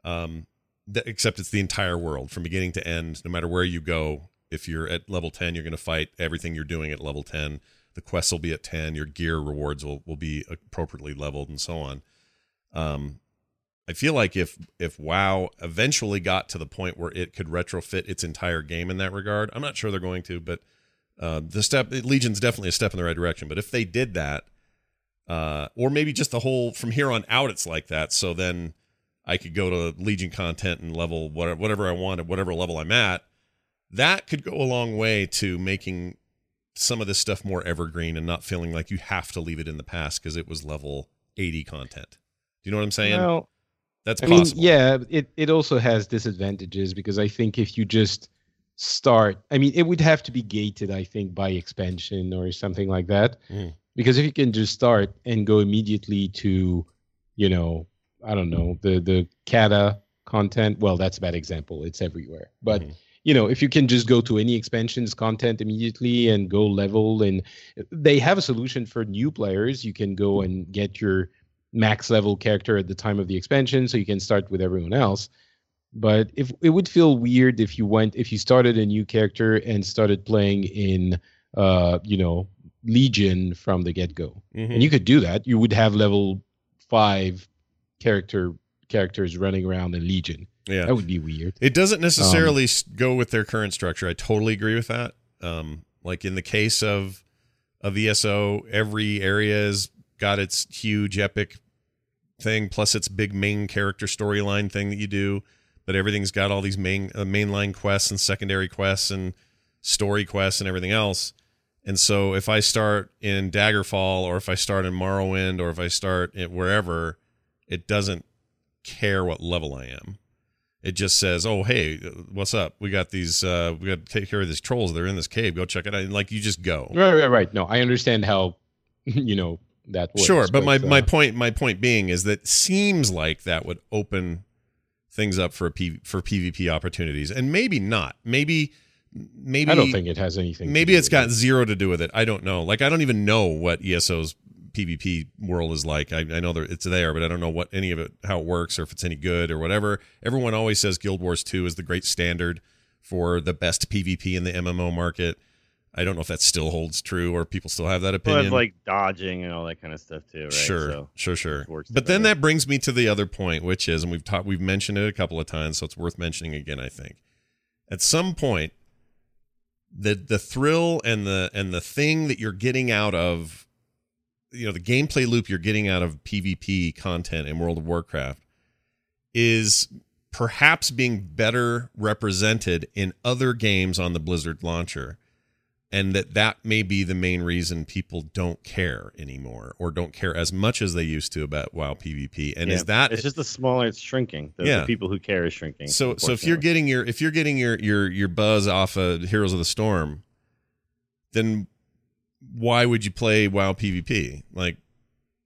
Um, th- except it's the entire world from beginning to end. No matter where you go, if you're at level ten, you're going to fight everything you're doing at level ten. The quests will be at ten. Your gear rewards will will be appropriately leveled, and so on. Um, I feel like if if WoW eventually got to the point where it could retrofit its entire game in that regard, I'm not sure they're going to, but uh, the step Legion's definitely a step in the right direction. But if they did that, uh, or maybe just the whole from here on out, it's like that. So then I could go to Legion content and level whatever whatever I want at whatever level I'm at. That could go a long way to making some of this stuff more evergreen and not feeling like you have to leave it in the past because it was level 80 content. Do you know what I'm saying? well, That's I mean, possible. yeah, it, it also has disadvantages because I think if you just start, I mean, it would have to be gated, I think, by expansion or something like that. Mm. Because if you can just start and go immediately to, you know, I don't know, the the Kata content, well, that's a bad example. It's everywhere. But Mhm. you know, if you can just go to any expansions content immediately and go level, and they have a solution for new players. You can go and get your max level character at the time of the expansion, so you can start with everyone else. But if it would feel weird if you went if you started a new character and started playing in uh, you know, Legion from the get go. Mhm. And you could do that. You would have level five character characters running around in Legion. yeah. That would be weird. It doesn't necessarily s go with their current structure. I totally agree with that. Um, like in the case of of ESO, every area has got its huge epic thing, plus its big main character storyline thing that you do. But everything's got all these main uh, mainline quests and secondary quests and story quests and everything else. And so if I start in Daggerfall or if I start in Morrowind or if I start wherever, it doesn't care what level I am. It just says, "Oh, hey, what's up? We got these. Uh, we got to take care of these trolls. They're in this cave. Go check it out." And like you just go. Right, right, right. No, I understand how you know that works. sure, but, my uh, my point my point being is that seems like that would open things up for a P, for PvP opportunities, and maybe not. Maybe maybe I don't think it has anything. maybe it's got it. zero to do with it. I don't know. Like I don't even know what ESO's PvP world is like. I, I know that it's there, but I don't know what any of it, how it works, or if it's any good or whatever. Everyone always says Guild Wars Two is the great standard for the best PvP in the MMO market. I don't know if that still holds true or people still have that opinion. have, like dodging and all that kind of stuff too, right? Sure, So, sure, sure. But then that brings me to the other point, which is, and we've talked, we've mentioned it a couple of times, so it's worth mentioning again. I think at some point, the the thrill and the and the thing that you're getting out of, you know, the gameplay loop you're getting out of PvP content in World of Warcraft is perhaps being better represented in other games on the Blizzard launcher and that that may be the main reason people don't care anymore or don't care as much as they used to about WoW PvP. And yeah, is that it's just the smaller it's shrinking. The, Yeah. the people who care is shrinking. so? So if you're getting your if you're getting your your your buzz off of Heroes of the Storm, then why would you play WoW PvP? Like,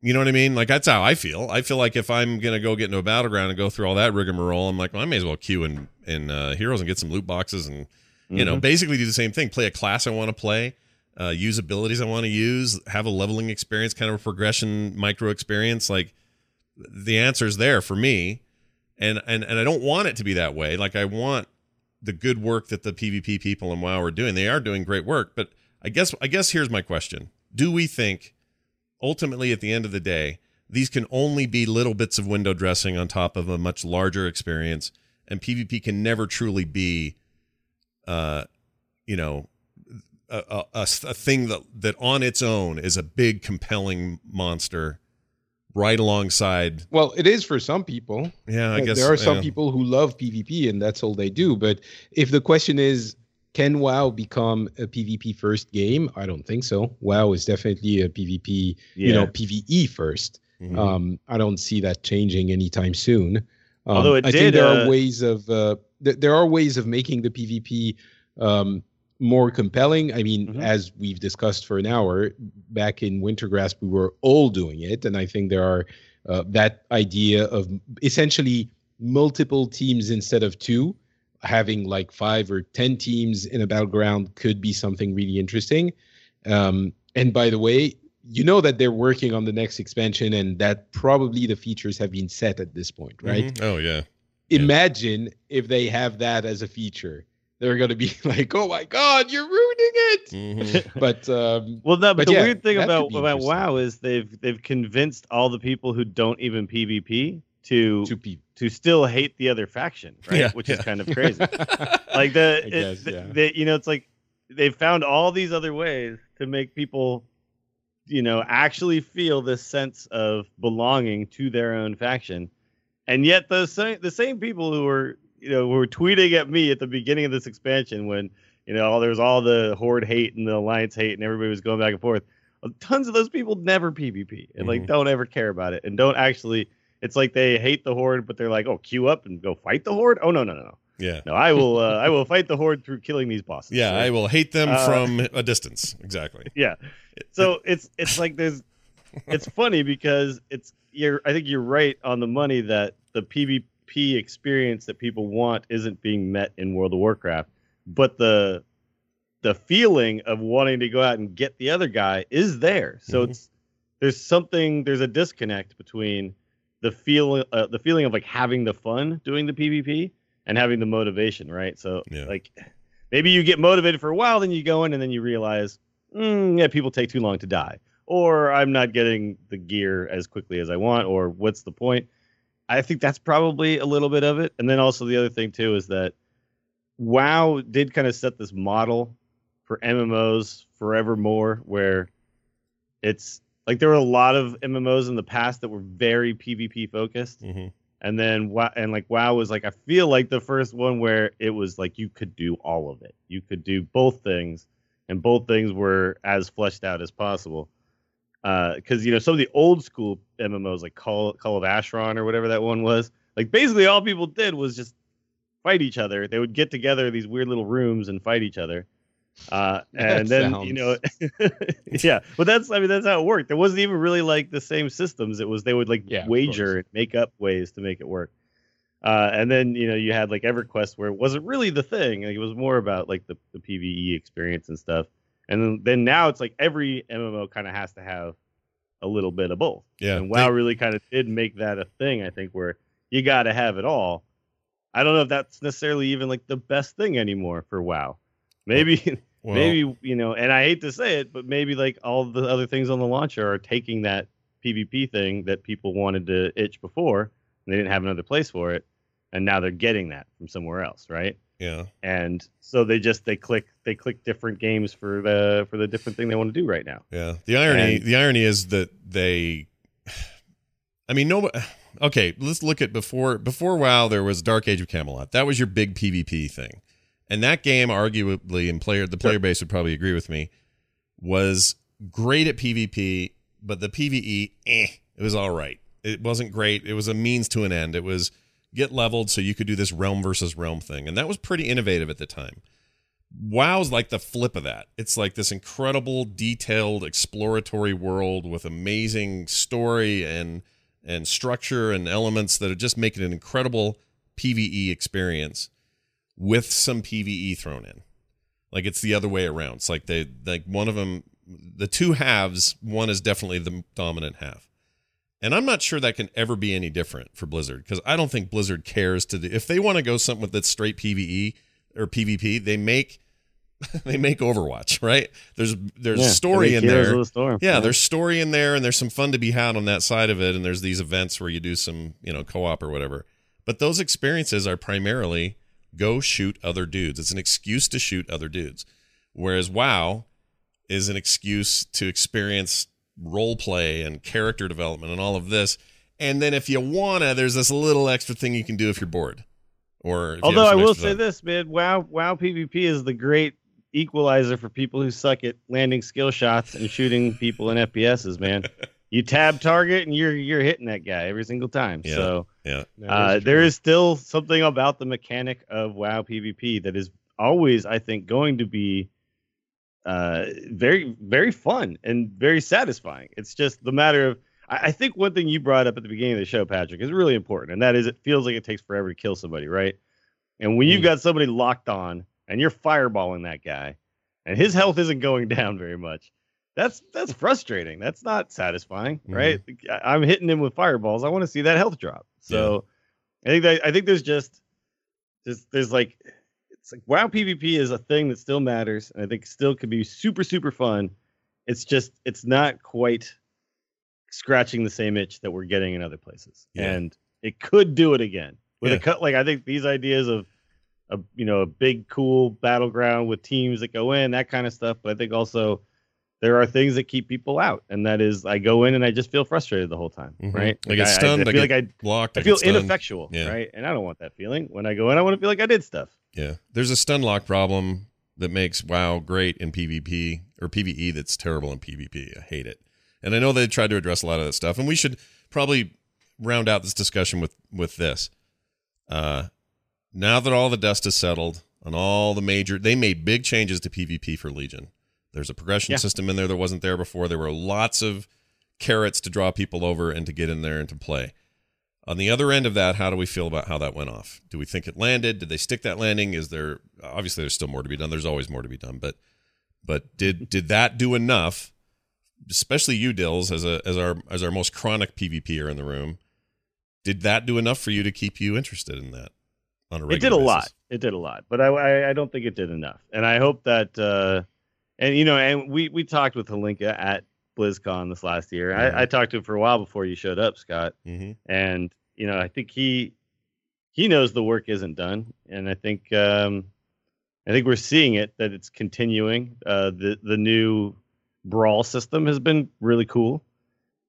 you know what I mean? Like that's how I feel. I feel like if I'm gonna go get into a battleground and go through all that rigmarole, I'm like, well, I may as well queue in in uh, Heroes and get some loot boxes and you know Mhm. basically do the same thing. Play a class i want to play uh, use abilities i want to use have a leveling experience kind of a progression micro experience. Like the answer's there for me. And and and i don't want it to be that way. Like i want the good work that the pvp people in wow are doing. They are doing great work but i guess i guess here's my question. Do we think ultimately at the end of the day these can only be little bits of window dressing on top of a much larger experience and pvp can never truly be uh, you know, a, a, a, a thing that that on its own is a big, compelling monster, right alongside. Well, it is for some people. Yeah, I guess there are some yeah. people who love PvP and that's all they do. But if the question is, can WoW become a PvP first game? I don't think so. WoW is definitely a PvP, yeah. you know, PvE first. Mhm. Um, I don't see that changing anytime soon. Um, Although it I did, think there uh, are ways of uh, th- there are ways of making the PvP um, more compelling. I mean, Mhm. as we've discussed for an hour back in Wintergrasp, we were all doing it, and I think there are uh, that idea of essentially multiple teams instead of two, having like five or ten teams in a battleground could be something really interesting. Um, and by the way, you know that they're working on the next expansion, and that probably the features have been set at this point, right? Mhm. Oh yeah. Yeah. Imagine if they have that as a feature. They're going to be like, "Oh my God, you're ruining it!" Mhm. But um, Well, no, but, But the yeah, weird thing about about. WoW is they've they've convinced all the people who don't even PvP to to be to still hate the other faction, right? Yeah, Which yeah. is kind of crazy. like the, I it- guess, the- yeah. the- you know, it's like they've found all these other ways to make people, you know, actually feel this sense of belonging to their own faction, and yet the same the same people who were you know were tweeting at me at the beginning of this expansion when you know there was all the horde hate and the alliance hate and everybody was going back and forth. Tons of those people never PvP and like Mhm. don't ever care about it and don't actually. It's like they hate the horde, but they're like, "Oh, queue up and go fight the horde." Oh no, no, no, no! Yeah. No, I will. Uh, I will fight the horde through killing these bosses. Yeah, I will hate them Uh, from a distance. Exactly. Yeah. So it's it's like there's it's funny because it's you're I think you're right on the money that the PvP experience that people want isn't being met in World of Warcraft, but the the feeling of wanting to go out and get the other guy is there. So Mhm. it's there's something there's a disconnect between the feel uh, the feeling of like having the fun doing the PvP and having the motivation, right? So Yeah. like maybe you get motivated for a while, then you go in and then you realize, mm, yeah, people take too long to die, or I'm not getting the gear as quickly as I want, or what's the point? I think that's probably a little bit of it. And then also the other thing too is that WoW did kind of set this model for MMOs forevermore, where it's like there were a lot of MMOs in the past that were very PvP focused hmm and then wow and like wow was like i feel like the first one where it was like you could do all of it you could do both things and both things were as fleshed out as possible because you know some of the old school mmos like call, call of Asheron or whatever that one was like basically all people did was just fight each other. They would get together in these weird little rooms and fight each other. Uh, and then you know yeah but that's i mean that's how it worked. There wasn't even really like the same systems. It was they would like Yeah, wager and make up ways to make it work. Uh, and then you know you had like everquest where it wasn't really the thing. Like, it was more about like the, the pve experience and stuff and then, then now it's like every mmo kind of has to have a little bit of both. Yeah. and wow really kind of did make that a thing i think where you got to have it all. I don't know if that's necessarily even like the best thing anymore for wow. Maybe well, maybe you know and i hate to say it but maybe like all the other things on the launcher are taking that pvp thing that people wanted to itch before and they didn't have another place for it and now they're getting that from somewhere else right Yeah. and so they just they click they click different games for the for the different thing they want to do right now Yeah. The irony And- the irony is that they I mean no okay, let's look at before before WoW there was Dark Age of Camelot. That was your big PvP thing. And that game arguably and player the player base would probably agree with me was great at PvP, but the PvE eh, it was all right. It wasn't great. It was a means to an end. It was get leveled so you could do this realm versus realm thing. And that was pretty innovative at the time. WoW's like the flip of that. It's like this incredible, detailed, exploratory world with amazing story and and structure and elements that are just making an incredible PVE experience with some PVE thrown in. Like it's the other way around. It's like they like one of them, the two halves. One is definitely the dominant half, and I'm not sure that can ever be any different for Blizzard because I don't think Blizzard cares to the if they want to go something with that's straight PVE or PvP, they make they make Overwatch, right? There's there's Yeah, story in there. the Storm. Yeah, there's story in there, and there's some fun to be had on that side of it. And there's these events where you do some, you know, co-op or whatever. But those experiences are primarily go shoot other dudes. It's an excuse to shoot other dudes. Whereas WoW is an excuse to experience role play and character development and all of this. And then if you wanna, there's this little extra thing you can do if you're bored. Or if you Although I will say time. this, man, WoW WoW PvP is the great equalizer for people who suck at landing skill shots and shooting people in FPSs, man. you tab target and you're you're hitting that guy every single time. Yeah. So Yeah. That uh, is there true. is still something about the mechanic of WoW PvP that is always, I think, going to be uh, very very fun and very satisfying. It's just the matter of. I I think one thing you brought up at the beginning of the show, Patrick, is really important, and that is it feels like it takes forever to kill somebody, right? And when you've Mm. got somebody locked on and you're fireballing that guy, and his health isn't going down very much, that's that's frustrating. That's not satisfying, right? I- I'm hitting him with fireballs. I want to see that health drop. So I think that I think there's just there's there's like it's like WoW PvP is a thing that still matters, and I think still could be super super fun. It's just it's not quite scratching the same itch that we're getting in other places, Yeah. and it could do it again with Yeah. a cut. Like I think these ideas of a you know a big cool battleground with teams that go in that kind of stuff, but I think also there are things that keep people out, and that is I go in and I just feel frustrated the whole time, Mhm. right? I get I- stunned, I, I feel get like I Blocked. I get feel stunned. ineffectual, Yeah. right? And I don't want that feeling. When I go in, I want to feel like I did stuff. Yeah. There's a stun lock problem that makes WoW great in PvP or PvE that's terrible in PvP. I hate it. And I know they tried to address a lot of that stuff. And we should probably round out this discussion with with this. Uh now that all the dust is settled on all the major they made big changes to PvP for Legion. There's a progression Yeah. system in there that wasn't there before. There were lots of carrots to draw people over and to get in there and to play. On the other end of that, how do we feel about how that went off? Do we think it landed? Did they stick that landing? Is there obviously there's still more to be done. There's always more to be done, but but did did that do enough? Especially you, Dills, as a as our as our most chronic PvPer in the room, did that do enough for you to keep you interested in that on a regular It did a basis? lot. It did a lot, but I, I I don't think it did enough. And I hope that uh and you know, and we we talked with Holinka at BlizzCon this last year. Mhm. I, I talked to him for a while before you showed up, Scott. Mm-hmm. and you know i think he he knows the work isn't done and i think um i think we're seeing it that it's continuing uh the the new brawl system has been really cool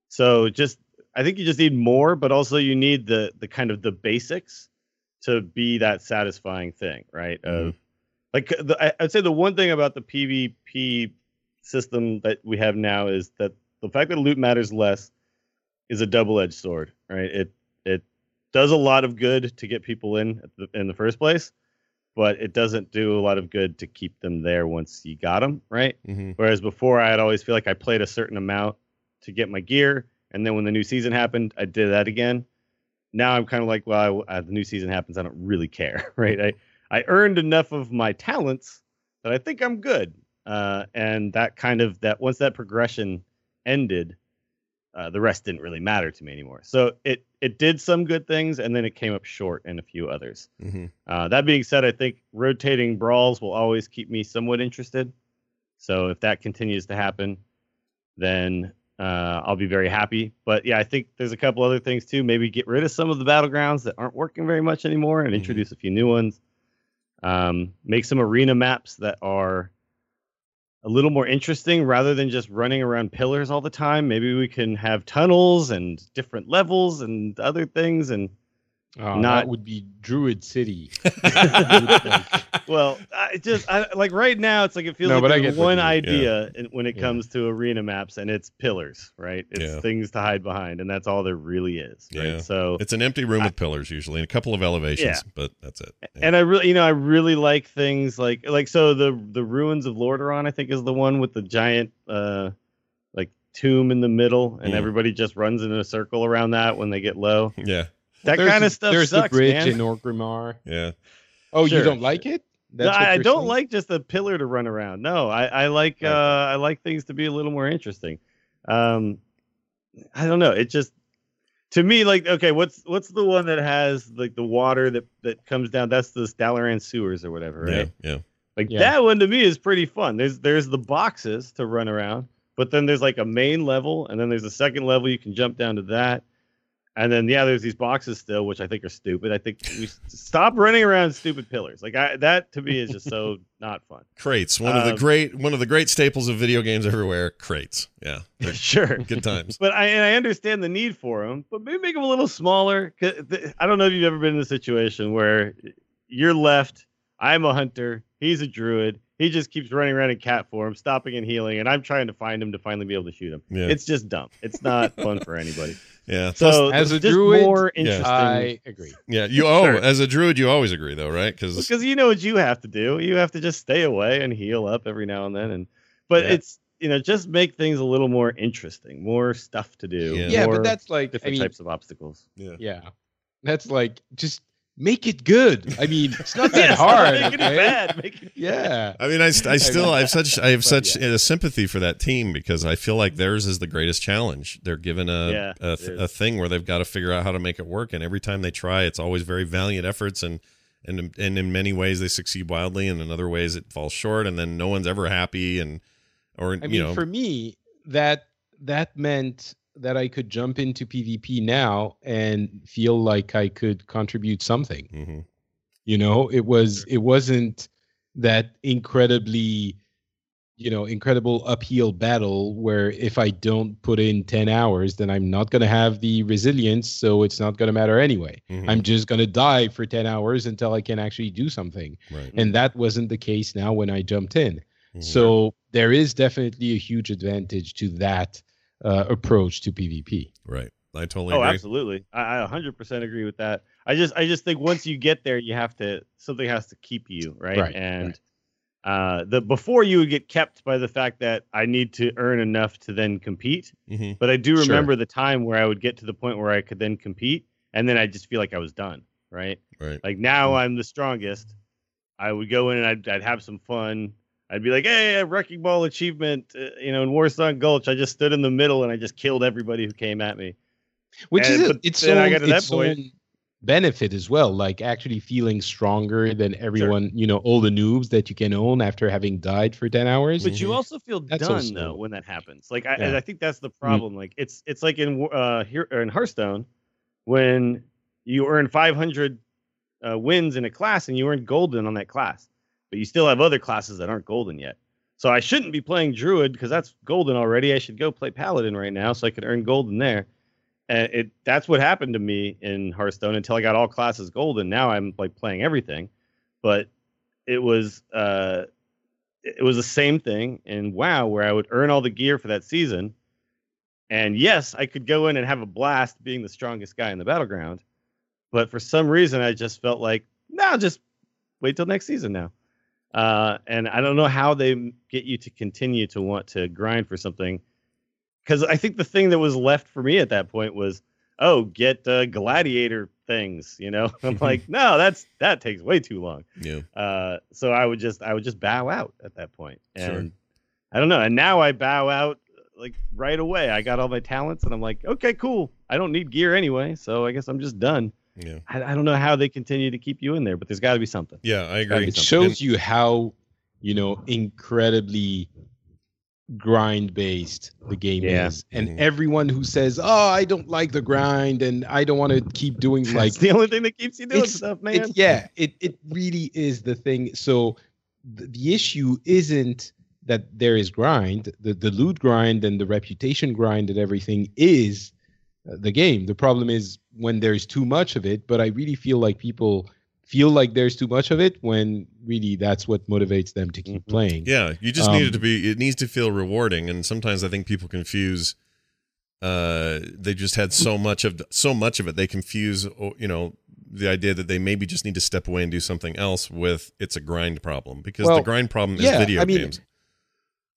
so just i think you just need more but also you need the the kind of the basics to be that satisfying thing right of like the, I- i'd say the one thing about the pvp system that we have now is that the fact that loot matters less is a double-edged sword, right? It it does a lot of good to get people in the, in the first place, but it doesn't do a lot of good to keep them there once you got them, right? Mm-hmm. Whereas before, I'd always feel like I played a certain amount to get my gear, and then when the new season happened, I did that again. Now I'm kind of like, well, I, uh, the new season happens, I don't really care, right? I I earned enough of my talents that I think I'm good, uh, and that kind of that once that progression ended, uh, the rest didn't really matter to me anymore. So it it did some good things, and then it came up short in a few others. Mm-hmm. Uh, that being said, I think rotating brawls will always keep me somewhat interested. So if that continues to happen, then uh, I'll be very happy. But yeah, I think there's a couple other things too. Maybe get rid of some of the battlegrounds that aren't working very much anymore and Mhm. introduce a few new ones. Um, make some arena maps that are a little more interesting rather than just running around pillars all the time. Maybe we can have tunnels and different levels and other things and Oh, Not- that would be Druid City. well, I just I, like right now, it's like it feels No, like there's one idea in, when it Yeah. comes to arena maps, and it's pillars, right? It's Yeah. things to hide behind, and that's all there really is, right? Yeah. So, It's an empty room I- with pillars usually, and a couple of elevations, but that's it. Yeah. and I really, you know, I really like things like like so the the ruins of Lordaeron, I think, is the one with the giant uh like tomb in the middle, and Mm. everybody just runs in a circle around that when they get low. yeah, That There's kind of stuff There's sucks, the bridge man. in Orgrimmar. yeah. Oh, Sure, you don't sure. like it? No, I, I don't saying? like just a pillar to run around. No, I, I like uh, I like things to be a little more interesting. Um, I don't know. It just to me like okay, what's what's the one that has like the water that that comes down? That's the Dalaran sewers or whatever, right? Yeah, yeah. Like Yeah. that one to me is pretty fun. There's there's the boxes to run around, but then there's like a main level, and then there's a second level you can jump down to that. And then yeah, there's these boxes still, which I think are stupid. I think we stop running around stupid pillars. Like I, that to me is just so not fun. Crates, one of the Um, great one of the great staples of video games everywhere. Crates, yeah, sure. good times. But I and I understand the need for them, but maybe make them a little smaller. I don't know if you've ever been in a situation where you're left. I'm a hunter. He's a druid. He just keeps running around in cat form, stopping and healing, and I'm trying to find him to finally be able to shoot him. Yeah, It's just dumb. It's not fun for anybody. yeah. So as a druid, more yeah. I agree. yeah. You oh, Sure. as a druid, you always agree though, right? Because because you know what you have to do. You have to just stay away and heal up every now and then. And but Yeah. it's you know just make things a little more interesting, more stuff to do. Yeah. Yeah, more but that's like I different mean, types of obstacles. yeah. yeah, that's like just make it good. I mean, it's not that Yes, hard. Make it okay? bad. Make it Yeah. I mean, I, I still I have such I have But, such yeah. a sympathy for that team because I feel like theirs is the greatest challenge. They're given a Yeah, a, th- a thing where they've got to figure out how to make it work, and every time they try, it's always very valiant efforts, and and and in many ways they succeed wildly, and in other ways it falls short, and then no one's ever happy, and or I you mean, know for me, that that meant that I could jump into PvP now and feel like I could contribute something. mhm. You know, it was it wasn't that incredibly, you know, incredible uphill battle where if I don't put in 10 hours, then I'm not gonna have the resilience, so it's not gonna matter anyway. Mhm. I'm just gonna die for 10 hours until I can actually do something. right. And that wasn't the case now when I jumped in. Mhm. So there is definitely a huge advantage to that uh, approach to PvP. right, I totally Oh, agree. absolutely. I, I 100% agree with that. I just I just think once you get there, you have to something has to keep you right. Right, and uh, the before you would get kept by the fact that I need to earn enough to then compete. Mhm. But I do Sure. remember the time where I would get to the point where I could then compete, and then I just feel like I was done. Right. Right. Like now I'm the strongest. I would go in and I'd, I'd have some fun. I'd be like, hey, a wrecking ball achievement, uh, you know, in Warsong Gulch. I just stood in the middle and I just killed everybody who came at me. which And- is but a, its then own, I got to that its point- own benefit as well like actually feeling stronger than everyone you know all the noobs that you can own after having died for 10 hours But you Mhm. also feel That's done also- though when that happens. Like I, Yeah. and I think that's the problem. Like it's it's like in uh here in Hearthstone when you earn 500 uh, wins in a class and you earn golden on that class, but you still have other classes that aren't golden yet. So I shouldn't be playing druid because that's golden already. I should go play paladin right now so I could earn golden there. And it that's what happened to me in Hearthstone until I got all classes golden. Now I'm like playing everything, but it was uh it was the same thing in WoW where I would earn all the gear for that season. And yes, I could go in and have a blast being the strongest guy in the battleground. But for some reason, I just felt like, no, just wait till next season now. Uh, and I don't know how they get you to continue to want to grind for something. Because I think the thing that was left for me at that point was, oh, get uh, gladiator things. You know, I'm like, no, that's that takes way too long. Yeah. Uh, so I would just I would just bow out at that point. Sure. I don't know. And now I bow out like right away. I got all my talents, and I'm like, okay, cool. I don't need gear anyway, so I guess I'm just done. Yeah. I, I don't know how they continue to keep you in there, but there's got to be something. Yeah, I agree. it something. shows you how you know incredibly grind based the game Yeah. is and Mhm. everyone who says oh i don't like the grind and i don't want to keep doing like It's the only thing that keeps you doing stuff, man. it, yeah it, it really is the thing so th- the issue isn't that there is grind the, the loot grind and the reputation grind and everything is uh, the game the problem is when there's too much of it but i really feel like people feel like there's too much of it when really that's what motivates them to keep Mhm. playing Yeah, you just need it Um, to be. It needs to feel rewarding, and sometimes I think people confuse. Uh, they just had so much of so much of it. They confuse, oh, you know, the idea that they maybe just need to step away and do something else with it's a grind problem because the grind problem is yeah, video I mean, games.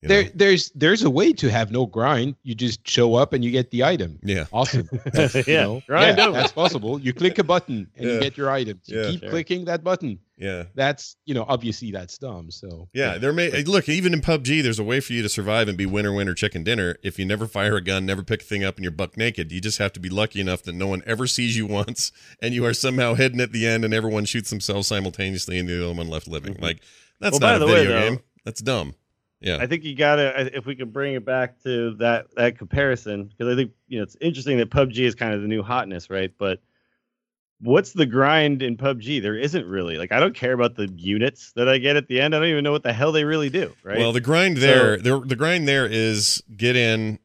You there know? there's there's a way to have no grind you just show up and you get the item yeah, awesome That's, you Yeah, know, grind yeah, that's possible you click a button and Yeah. you get your item. you Yeah. keep Sure. clicking that button yeah, that's you know obviously that's dumb so yeah. There may look even in PUBG. There's a way for you to survive and be winner, winner, chicken dinner. If you never fire a gun, never pick a thing up, and you're buck naked, you just have to be lucky enough that no one ever sees you once, and you are somehow hidden at the end, and everyone shoots themselves simultaneously, and the only one left living. Mhm. Like that's Well, by not a the way, video though- game. That's dumb. Yeah. I think you gotta if we could bring it back to that that comparison because I think you know it's interesting that PUBG is kind of the new hotness, right? But what's the grind in PUBG? There isn't really like I don't care about the units that I get at the end. I don't even know what the hell they really do, right? Well, the grind there, the, the grind there is get in,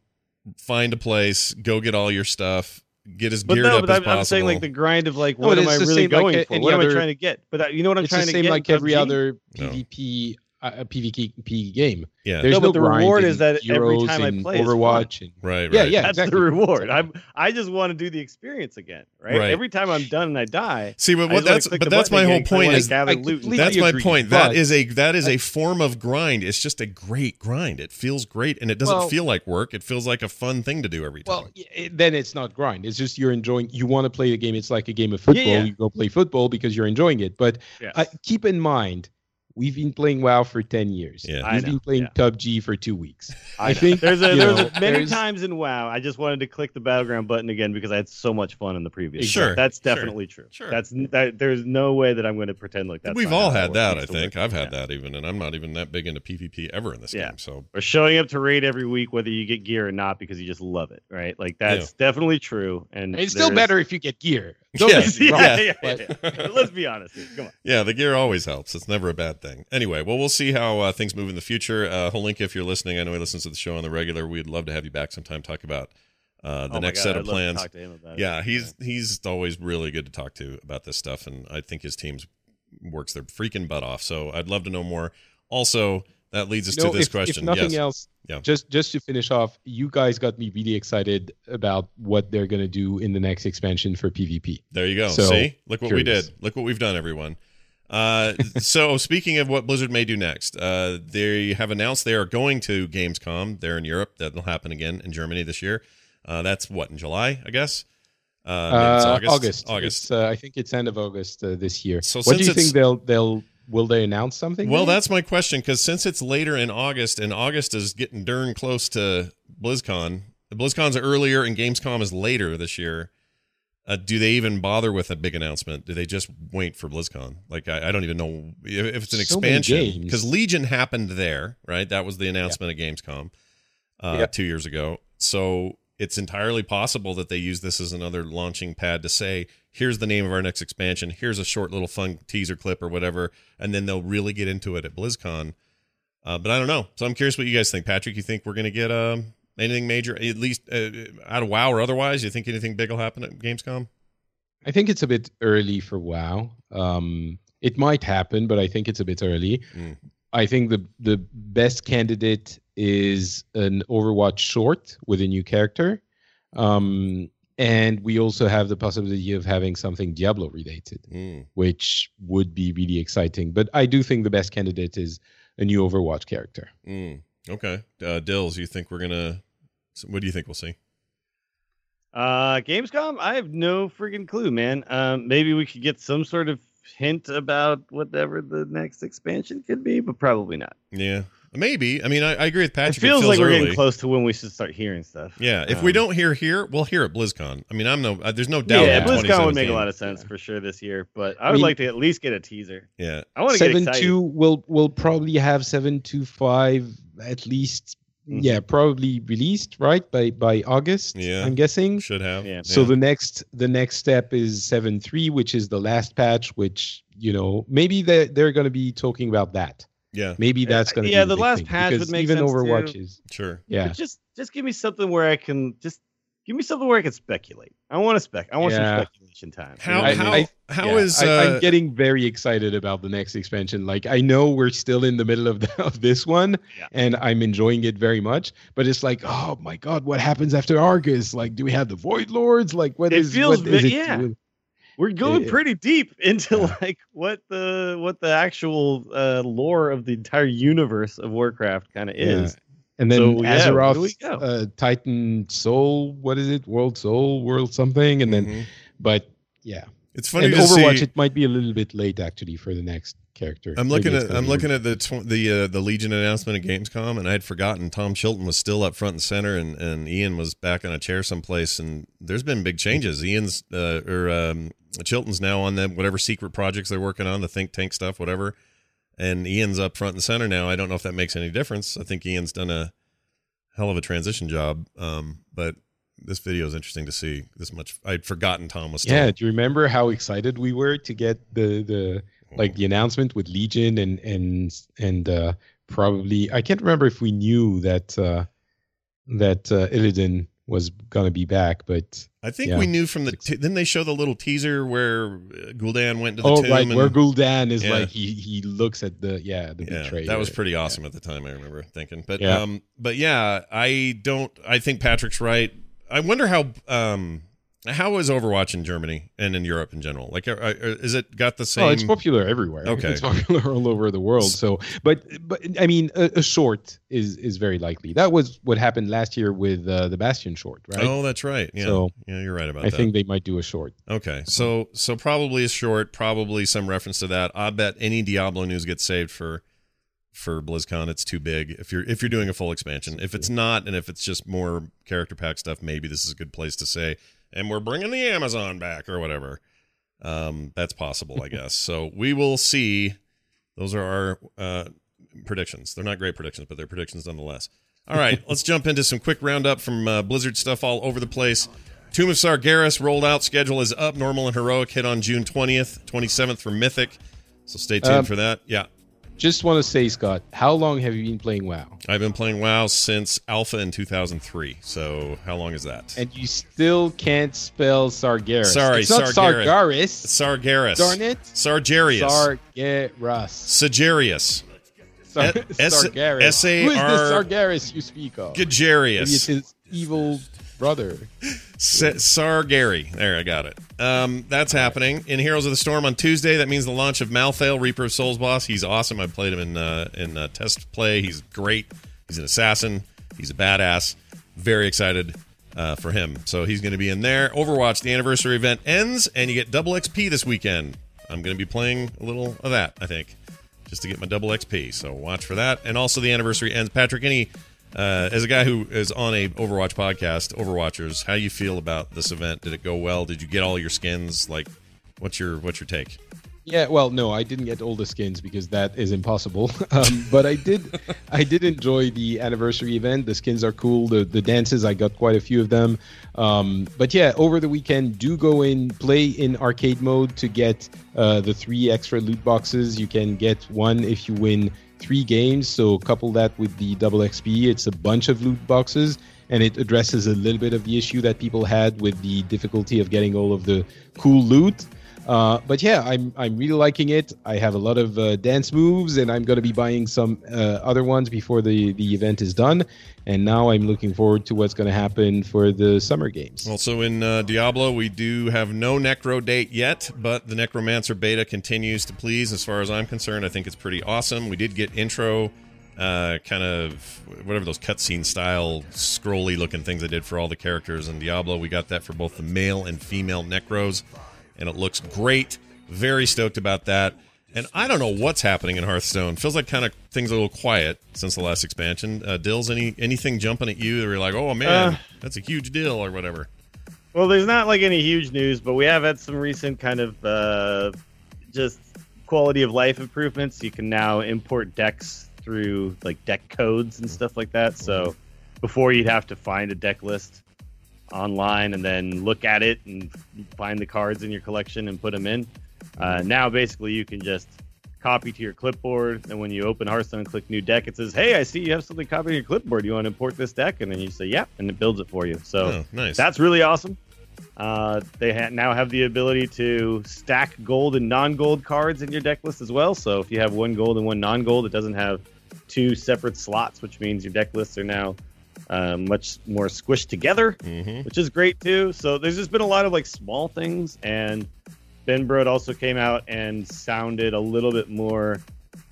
find a place, go get all your stuff, get as but geared no, up but as I'm, possible. I'm saying like the grind of like No, what but am I really same like going a- for? any What am I trying to get? But that, you know what I'm it's trying the to same get. like every PUBG? other No. pvp uh, pvp game yeah, there's No, no, but the reward is that every Heroes time I play is fun. overwatch and right, right. yeah yeah That's exactly. the reward. I'm I just want to do the experience again, right? Right. Every time I'm done and I die, See, but what that's but that's my whole again 'cause I point is I loot. that's my agree, point. That but- is a that is a form of grind. It's just a great grind. It feels great, and it doesn't Well- feel like work. It feels like a fun thing to do every time. Well, it- then it's not grind. It's just you're enjoying. You want to play the game. It's like a game of football. yeah. You go play football because you're enjoying it. But Yes. uh, keep in mind, we've been playing WoW for ten years. Yeah. I we've know, been playing yeah. PUBG for two weeks. I, I think, there's a there's know, a, many there's- times in WoW. I just wanted to click the battleground button again because I had so much fun in the previous. Sure, one. that's sure, definitely true. sure. That's that. There's no way that I'm going to pretend like that. We've all had that. I think. I've had Yeah. that even, and I'm not even that big into PvP ever in this Yeah. game. So Or showing up to raid every week, whether you get gear or not, because you just love it, right? Like that's definitely true. And It's still better if you get gear. Don't Yes, get yeah, yeah, yeah, yeah. Let's be honest. Here. Come on. Yeah, the gear always helps. It's never a bad thing. Anyway, well, we'll see how uh, things move in the future. Uh, Holinka, if you're listening, I know he listens to the show on the regular. We'd love to have you back sometime. Talk about uh, the Oh next God, set I'd of love to plans. talk to him about it. Yeah, he's he's always really good to talk to about this stuff, and I think his team's works their freaking butt off. So I'd love to know more. Also, that leads us You know, to this if, question. If nothing yes. else, Yeah. just just to finish off, you guys got me really excited about what they're gonna do in the next expansion for PvP. There you go. So, See, look what we did. Look what we've done, everyone. Uh, so speaking of what Blizzard may do next, uh, they have announced they are going to Gamescom. They're in Europe. That'll happen again in Germany this year. Uh, that's what in July, I guess. Uh, Uh, August. August. August. Uh, I think it's end of August uh, this year. So what do you think they'll they'll will they announce something? Well, there? that's my question because since it's later in August and August is getting darn close to BlizzCon, BlizzCon's earlier and Gamescom is later this year. Uh, do they even bother with a big announcement? Do they just wait for BlizzCon? Like, I, I don't even know if, if it's an So expansion because Legion happened there, right? That was the announcement at Gamescom uh, Yeah. two years ago. So it's entirely possible that they use this as another launching pad to say, here's the name of our next expansion. Here's a short little fun teaser clip or whatever, and then they'll really get into it at BlizzCon. Uh, but I don't know. So I'm curious what you guys think. Patrick, you think we're going to get um, anything major, at least uh, out of WoW or otherwise? You think anything big will happen at Gamescom? I think it's a bit early for WoW. Um, it might happen, but I think it's a bit early. Mm. I think the the best candidate is an Overwatch short with a new character, um, and we also have the possibility of having something Diablo related, Mm. which would be really exciting. But I do think the best candidate is a new Overwatch character. Mm. Okay. Uh, Dills, you think we're going to. What do you think we'll see? Uh, Gamescom, I have no freaking clue, man. Um, maybe we could get some sort of hint about whatever the next expansion could be, but probably not. Yeah. Maybe. I mean, I, I agree with Patrick. it feels like we're getting close to when we should start hearing stuff. Yeah, if we Um, don't hear here, we'll hear at BlizzCon. I mean, I'm no, uh, there's no doubt. yeah, in BlizzCon would make a lot of sense for sure this year, but I I would mean- like to at least get a teaser. Yeah, I want to get Seven excited. two will will probably have seven two five at least. Mhm. Yeah, probably released right by by August. Yeah. I'm guessing. should have. Yeah. So the next the next step is seven three, which is the last patch. Which you know maybe they they're going to be talking about that. Yeah, Maybe that's going to yeah, be the big last thing, patch would because make even sense, Overwatch too. is sure. yeah. But just just give me something where I can just give me something where I can speculate. I want to spec. I want Yeah. some speculation time. you How know what I how mean? I- how Yeah, is I, uh, I'm getting very excited about the next expansion. Like I know we're still in the middle of, the, of this one, Yeah. and I'm enjoying it very much. But it's like, oh my god, what happens after Argus? Like, do we have the Void Lords? Like, what It is feels what is ve- it? yeah. We're going Yeah. pretty deep into Yeah. like what the what the actual uh, lore of the entire universe of Warcraft kind of is. And then So, yeah, where do we Azeroth, go? uh, Titan Soul, what is it? World Soul, World something, and then mhm. but yeah, it's funny and Overwatch see. it might be a little bit late actually for the next character. I'm looking at I'm looking at the tw- the uh, the Legion announcement at Gamescom, and I had forgotten Tom Chilton was still up front and center, and, and Ian was back on a chair someplace. And there's been big changes. Ian's uh, or um, Chilton's now on the whatever secret projects they're working on, the think tank stuff, whatever. And Ian's up front and center now. I don't know if that makes any difference. I think Ian's done a hell of a transition job. Um, but this video is interesting to see this much. I'd forgotten Tom was still. Yeah, do you remember how excited we were to get the the like the announcement with Legion and and and uh probably I can't remember if we knew that uh that uh Illidan was gonna be back, but I think Yeah. we knew from the. T- didn't they show the little teaser where uh, Gul'dan went to the oh tomb? right, and, where Gul'dan is Yeah. like he he looks at the yeah the yeah, betrayer. that was pretty awesome at the time. I remember thinking, but Yeah. um, but yeah, I don't. I think Patrick's right. I wonder how um how is Overwatch in Germany and in Europe in general? Like, are, are, is it got the same? Oh, it's popular everywhere. Okay. it's popular all over the world. So, but but I mean, a, a short is is very likely. That was what happened last year with uh, the Bastion short, right? Oh, that's right. Yeah, So, yeah, you're right about I that. I think they might do a short. Okay, so so probably a short, probably some reference to that. I bet any Diablo news gets saved for for BlizzCon. It's too big. If you're if you're doing a full expansion, if it's not, and if it's just more character pack stuff, maybe this is a good place to say. And we're bringing the Amazon back or whatever. Um, that's possible, I guess. So we will see. Those are our uh, predictions. They're not great predictions, but they're predictions nonetheless. All right, let's jump into some quick roundup from uh, Blizzard stuff all over the place. Tomb of Sargeras rolled out. Schedule is up. Normal and heroic hit on June 20th, 27th for Mythic. So stay tuned Um, for that. Yeah, Just want to say, Scott, how long have you been playing WoW? I've been playing WoW since Alpha in 2003. So how long is that? And you still can't spell Sargeras. Sorry, it's not Sargeras. Sargeras. Sargeras. Darn it. Sargerius. Sargeras. Sagerius. Sar- S- Sargeras. S-A-R- Who is this Sargeras you speak of? Maybe it's his evil brother. Sa- Sargary. There, I got it. Um, that's happening in Heroes of the Storm on Tuesday. That means the launch of Malthael, Reaper of Souls boss. He's awesome. I played him in uh, in uh, test play. He's great. He's an assassin. He's a badass. Very excited uh, for him. So he's going to be in there. Overwatch, the anniversary event ends, and you get double XP this weekend. I'm going to be playing a little of that, I think, just to get my double XP. So watch for that. And also, the anniversary ends. Patrick, any uh, as a guy who is on a Overwatch podcast, Overwatchers, how you feel about this event? Did it go well? Did you get all your skins? Like, what's your what's your take? Yeah, well, no, I didn't get all the skins because that is impossible. Um, but I did, I did enjoy the anniversary event. The skins are cool. The the dances, I got quite a few of them. Um, but yeah, over the weekend, do go in, play in arcade mode to get uh, the three extra loot boxes. You can get one if you win three games. So couple that with the double XP, it's a bunch of loot boxes. And it addresses a little bit of the issue that people had with the difficulty of getting all of the cool loot. Uh, but yeah, I'm I'm really liking it. I have a lot of uh, dance moves, and I'm going to be buying some uh, other ones before the the event is done. And now I'm looking forward to what's going to happen for the summer games. Also in uh, Diablo, we do have no Necro date yet, but the Necromancer beta continues to please. As far as I'm concerned, I think it's pretty awesome. We did get intro. Uh, kind of whatever those cutscene style scrolly looking things I did for all the characters in Diablo. We got that for both the male and female Necros and it looks great. Very stoked about that. And I don't know what's happening in Hearthstone. Feels like kind of things are a little quiet since the last expansion. Uh, Dills, any anything jumping at you that you're like, oh man, uh, that's a huge deal or whatever? Well, there's not like any huge news, but we have had some recent kind of uh, just quality of life improvements. You can now import decks through like deck codes and stuff like that. So before you'd have to find a deck list online and then look at it and find the cards in your collection and put them in. Uh, now, basically, you can just copy to your clipboard, and when you open Hearthstone and click New Deck, it says, "Hey, I see you have something copied to your clipboard. You want to import this deck?" And then you say, "Yep," yeah, and it builds it for you. So oh, nice. that's really awesome. Uh, they ha- now have the ability to stack gold and non-gold cards in your deck list as well. So if you have one gold and one non-gold, it doesn't have two separate slots, which means your deck lists are now uh, much more squished together, mm-hmm. which is great too. So there's just been a lot of like small things, and Ben Brode also came out and sounded a little bit more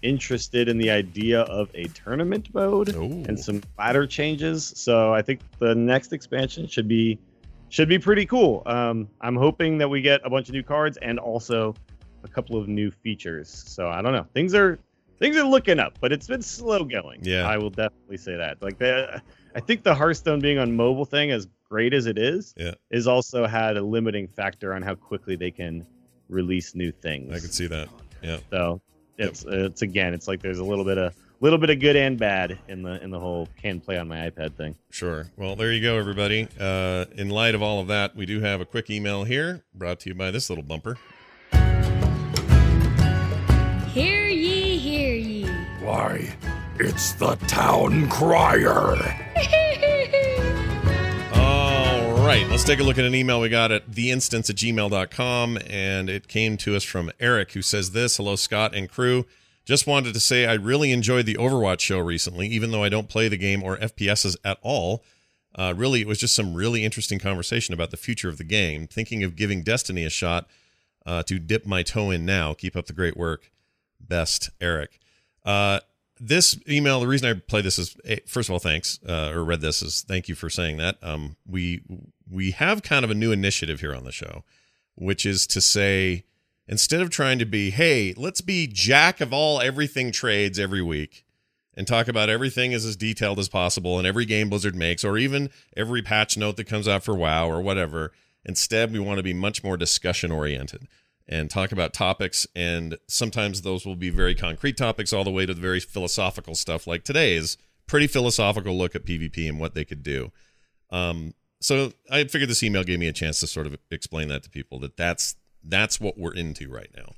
interested in the idea of a tournament mode Ooh. and some ladder changes. So I think the next expansion should be should be pretty cool. Um, I'm hoping that we get a bunch of new cards and also a couple of new features. So I don't know. Things are things are looking up, but it's been slow going. Yeah, I will definitely say that. Like the I think the Hearthstone being on mobile thing, as great as it is, yeah. is also had a limiting factor on how quickly they can release new things. I can see that. Yeah. So it's yep. it's again, it's like there's a little bit of little bit of good and bad in the in the whole can play on my iPad thing. Sure. Well, there you go, everybody. Uh, in light of all of that, we do have a quick email here brought to you by this little bumper. Hear ye, hear ye. Why? It's the town crier. All right, let's take a look at an email we got at theinstance at gmail.com. And it came to us from Eric, who says this Hello, Scott and crew. Just wanted to say I really enjoyed the Overwatch show recently, even though I don't play the game or FPSs at all. Uh, really, it was just some really interesting conversation about the future of the game. Thinking of giving Destiny a shot uh, to dip my toe in now. Keep up the great work. Best, Eric. Uh, this email, the reason I play this is eh, first of all, thanks, uh, or read this is thank you for saying that. Um, we we have kind of a new initiative here on the show, which is to say instead of trying to be, hey, let's be jack of all everything trades every week and talk about everything as as detailed as possible in every game Blizzard makes, or even every patch note that comes out for WoW or whatever. Instead, we want to be much more discussion oriented and talk about topics. And sometimes those will be very concrete topics, all the way to the very philosophical stuff, like today's pretty philosophical look at PvP and what they could do. Um, so I figured this email gave me a chance to sort of explain that to people that that's that's what we're into right now.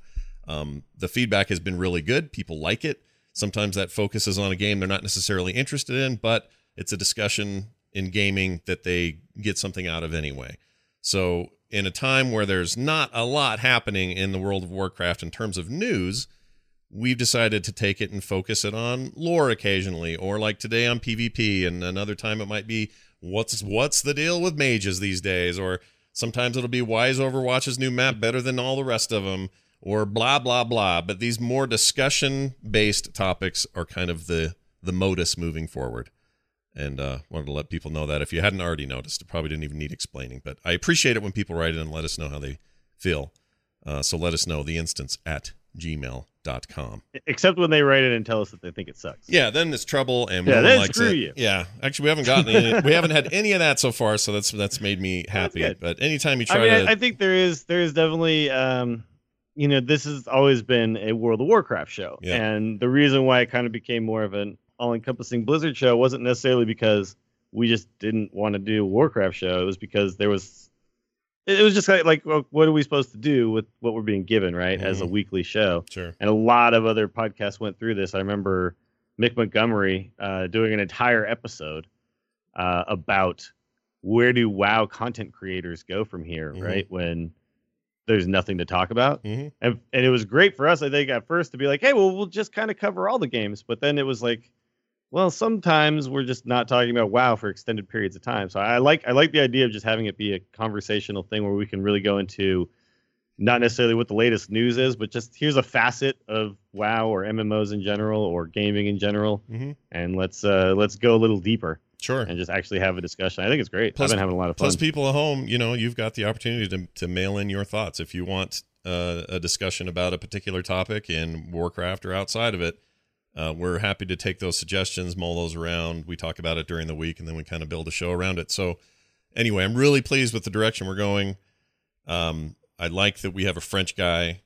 Um, the feedback has been really good. People like it. Sometimes that focuses on a game they're not necessarily interested in, but it's a discussion in gaming that they get something out of anyway. So in a time where there's not a lot happening in the World of Warcraft in terms of news, we've decided to take it and focus it on lore occasionally, or like today on PvP, and another time it might be what's what's the deal with mages these days, or sometimes it'll be why is Overwatch's new map better than all the rest of them, or blah blah blah. But these more discussion based topics are kind of the the modus moving forward. And uh, wanted to let people know that if you hadn't already noticed, it probably didn't even need explaining. But I appreciate it when people write in and let us know how they feel. Uh, so let us know the instance at gmail.com. Except when they write it and tell us that they think it sucks. Yeah, then it's trouble and Yeah, no one likes it. you. Yeah, actually, we haven't gotten any, we haven't had any of that so far, so that's that's made me happy. But anytime you try I mean, to, I, I think there is there is definitely um, you know this has always been a World of Warcraft show, Yeah. and the reason why it kind of became more of an all-encompassing Blizzard show wasn't necessarily because we just didn't want to do a Warcraft show. It was because there was it was just like like well, what are we supposed to do with what we're being given right as a Mhm. weekly show sure, and a lot of other podcasts went through this. I remember Mick Montgomery uh, doing an entire episode uh, about where do WoW content creators go from here, Mhm. right? When there's nothing to talk about, Mhm. and and it was great for us, I think, at first to be like, hey, well, we'll just kind of cover all the games, but then it was like. Well, sometimes we're just not talking about WoW for extended periods of time. So I like I like the idea of just having it be a conversational thing where we can really go into not necessarily what the latest news is, but just here's a facet of WoW or MMOs in general or gaming in general, Mhm. and let's uh, let's go a little deeper sure. and just actually have a discussion. I think it's great. Plus- I've been having a lot of fun. Plus, people at home, you know, you've got the opportunity to to mail in your thoughts if you want uh, a discussion about a particular topic in Warcraft or outside of it. Uh, we're happy to take those suggestions, mull those around. We talk about it during the week, and then we kind of build a show around it. So, anyway, I'm really pleased with the direction we're going. Um, I like that we have a French guy.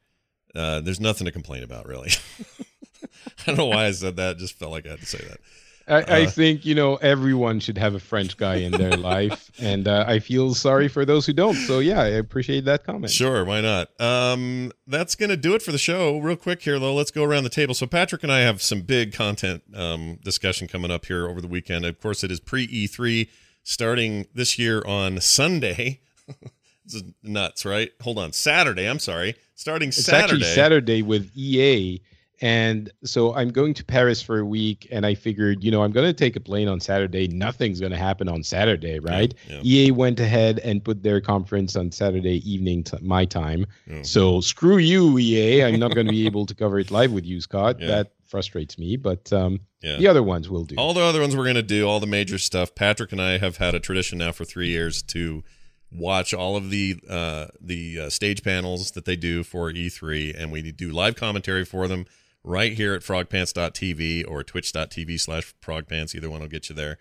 Uh, there's nothing to complain about, really. I don't know why I said that. Just felt like I had to say that. I, I Uh, think you know everyone should have a French guy in their life, and uh, I feel sorry for those who don't. So yeah, I appreciate that comment. Sure, why not? Um, that's gonna do it for the show. Real quick here, though, let's go around the table. So Patrick and I have some big content um, discussion coming up here over the weekend. Of course, it is pre E3 starting this year on Sunday. this is nuts, right? Hold on, Saturday. I'm sorry, starting It's Saturday. actually Saturday with EA, and so I'm going to Paris for a week, and I figured, you know, I'm going to take a plane on Saturday. Nothing's going to happen on Saturday, right? yeah. EA went ahead and put their conference on Saturday evening, t- my time. Yeah. So screw you, EA. I'm not going to be able to cover it live with you, Scott. Yeah. That frustrates me, but um, Yeah. the other ones will do. All the other ones we're going to do, all the major stuff. Patrick and I have had a tradition now for three years to watch all of the uh, the uh, stage panels that they do for E3, and we do live commentary for them right here at frogpants.tv or twitch.tv slash frogpants. Either one will get you there.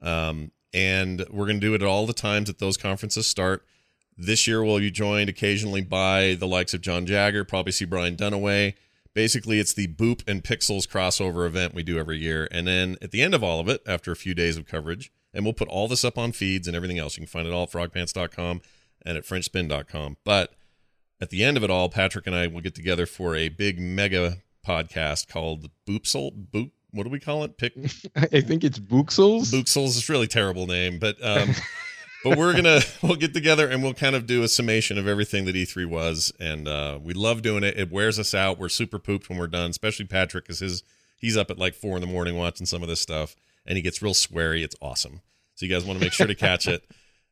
Um, and we're going to do it at all the times that those conferences start. This year, we'll be joined occasionally by the likes of John Jagger, probably see Brian Dunaway. Basically, it's the Boop and Pixels crossover event we do every year. And then at the end of all of it, after a few days of coverage, and we'll put all this up on feeds and everything else. You can find it all at frogpants.com and at frenchspin.com. But at the end of it all, Patrick and I will get together for a big mega podcast called Boopsel. Boop. What do we call it? Pick I think it's Booksels. Booksels is a really terrible name, but um, but we're gonna we'll get together and we'll kind of do a summation of everything that E3 was, and uh, we love doing it. It wears us out. We're super pooped when we're done, especially Patrick, because his he's up at like four in the morning watching some of this stuff, and he gets real sweary. It's awesome. So you guys want to make sure to catch it.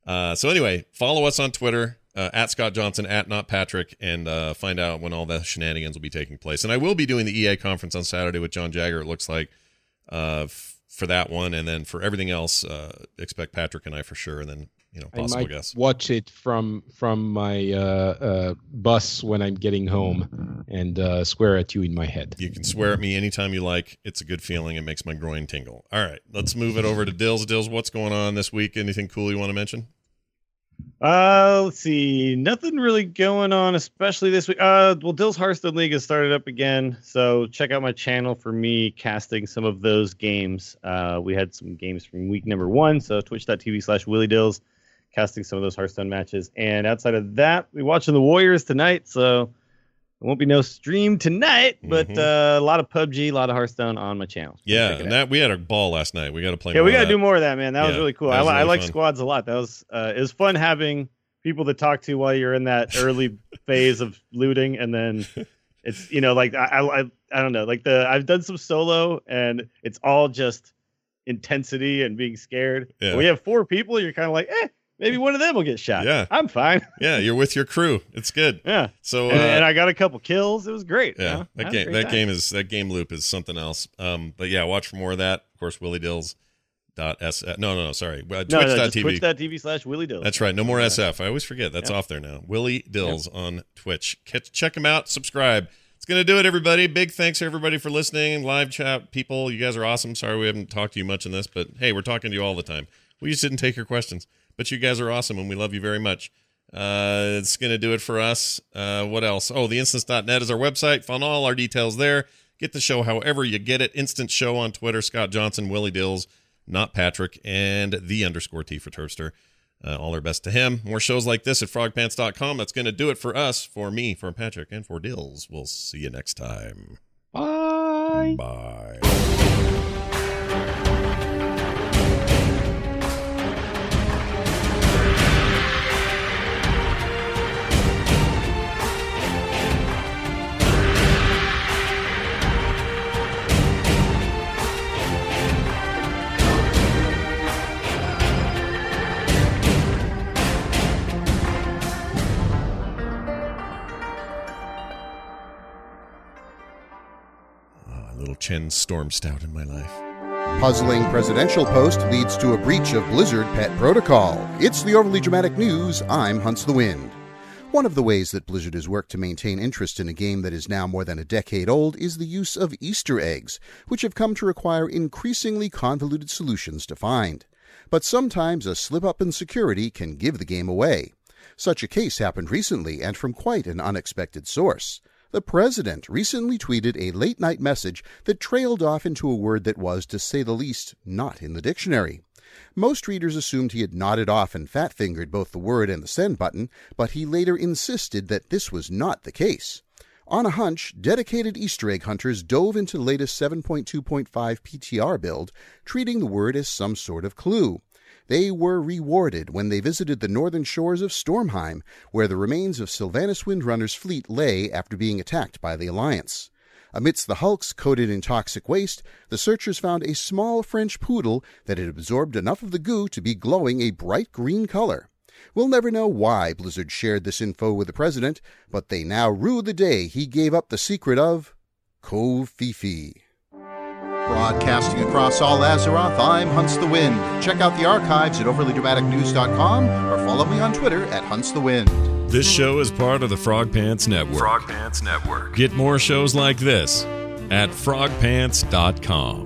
Uh, so anyway, follow us on Twitter uh, at Scott Johnson at not Patrick, and uh, find out when all the shenanigans will be taking place. And I will be doing the EA conference on Saturday with John Jagger. It looks like uh, f- for that one, and then for everything else, uh, expect Patrick and I for sure, and then you know I possible might guests. watch it from from my uh, uh, bus when I'm getting home and uh, swear at you in my head. You can swear at me anytime you like. It's a good feeling. It makes my groin tingle. All right, let's move it over to Dills. Dills, what's going on this week? Anything cool you want to mention? Uh, let's see. Nothing really going on, especially this week. Uh, well, Dill's Hearthstone League has started up again, so check out my channel for me casting some of those games. Uh, we had some games from week number one, so twitch.tv slash Willie Dills, casting some of those Hearthstone matches. And outside of that, we're watching the Warriors tonight, so won't be no stream tonight, but Mhm. uh, a lot of PUBG, a lot of Hearthstone on my channel. Yeah, and that we had a ball last night. We got to play. Yeah, we got to do more of that, man. That was really cool. that I, was li- I like squads a lot. That was uh, it was fun having people to talk to while you're in that early phase of looting, and then it's you know like I, I I- don't know like the I've done some solo, and it's all just intensity and being scared. Yeah. You have four people, you're kind of like, eh, maybe one of them will get shot. Yeah. I'm fine. Yeah, you're with your crew. It's good. yeah, So uh, and, and I got a couple kills. It was great. yeah, you know? That game that time. game is that game loop is something else. Um, but yeah, watch for more of that. Of course, Willie Dills dot s. No, no, no. Sorry. Uh, No, Twitch no, TV. twitch.tv slash Willie Dills. That's right. No more. SF. I always forget. That's off there now. Willie Dills on Twitch. Catch, check him out. Subscribe. It's going to do it, everybody. Big thanks, to everybody, for listening. Live chat people, you guys are awesome. Sorry we haven't talked to you much in this, but hey, we're talking to you all the time. We just didn't take your questions. But you guys are awesome, and we love you very much. Uh, it's going to do it for us. Uh, what else? Oh, the instance.net is our website. Find all our details there. Get the show however you get it. Instant Show on Twitter. Scott Johnson, Willie Dills, not Patrick, and the underscore T for Turpster. Uh, all our best to him. More shows like this at frogpants.com. That's going to do it for us, for me, for Patrick, and for Dills. We'll see you next time. Bye. Bye. Little Chen Storm Stout in my life. Puzzling presidential post leads to a breach of Blizzard pet protocol. It's the overly dramatic news. I'm Hunts the Wind. One of the ways that Blizzard has worked to maintain interest in a game that is now more than a decade old is the use of Easter eggs, which have come to require increasingly convoluted solutions to find. But sometimes a slip up in security can give the game away. Such a case happened recently and from quite an unexpected source. The president recently tweeted a late night message that trailed off into a word that was, to say the least, not in the dictionary. Most readers assumed he had nodded off and fat fingered both the word and the send button, but he later insisted that this was not the case. On a hunch, dedicated Easter egg hunters dove into the latest 7.2.5 PTR build, treating the word as some sort of clue. They were rewarded when they visited the northern shores of Stormheim, where the remains of Sylvanas Windrunner's fleet lay after being attacked by the Alliance. Amidst the hulks coated in toxic waste, the searchers found a small French poodle that had absorbed enough of the goo to be glowing a bright green color. We'll never know why Blizzard shared this info with the president, but they now rue the day he gave up the secret of Covfefe. Broadcasting across all Azeroth, I'm Hunts the Wind. Check out the archives at overlydramaticnews.com or follow me on Twitter at Hunts the Wind. This show is part of the Frog Pants Network. Frog Pants Network. Get more shows like this at frogpants.com.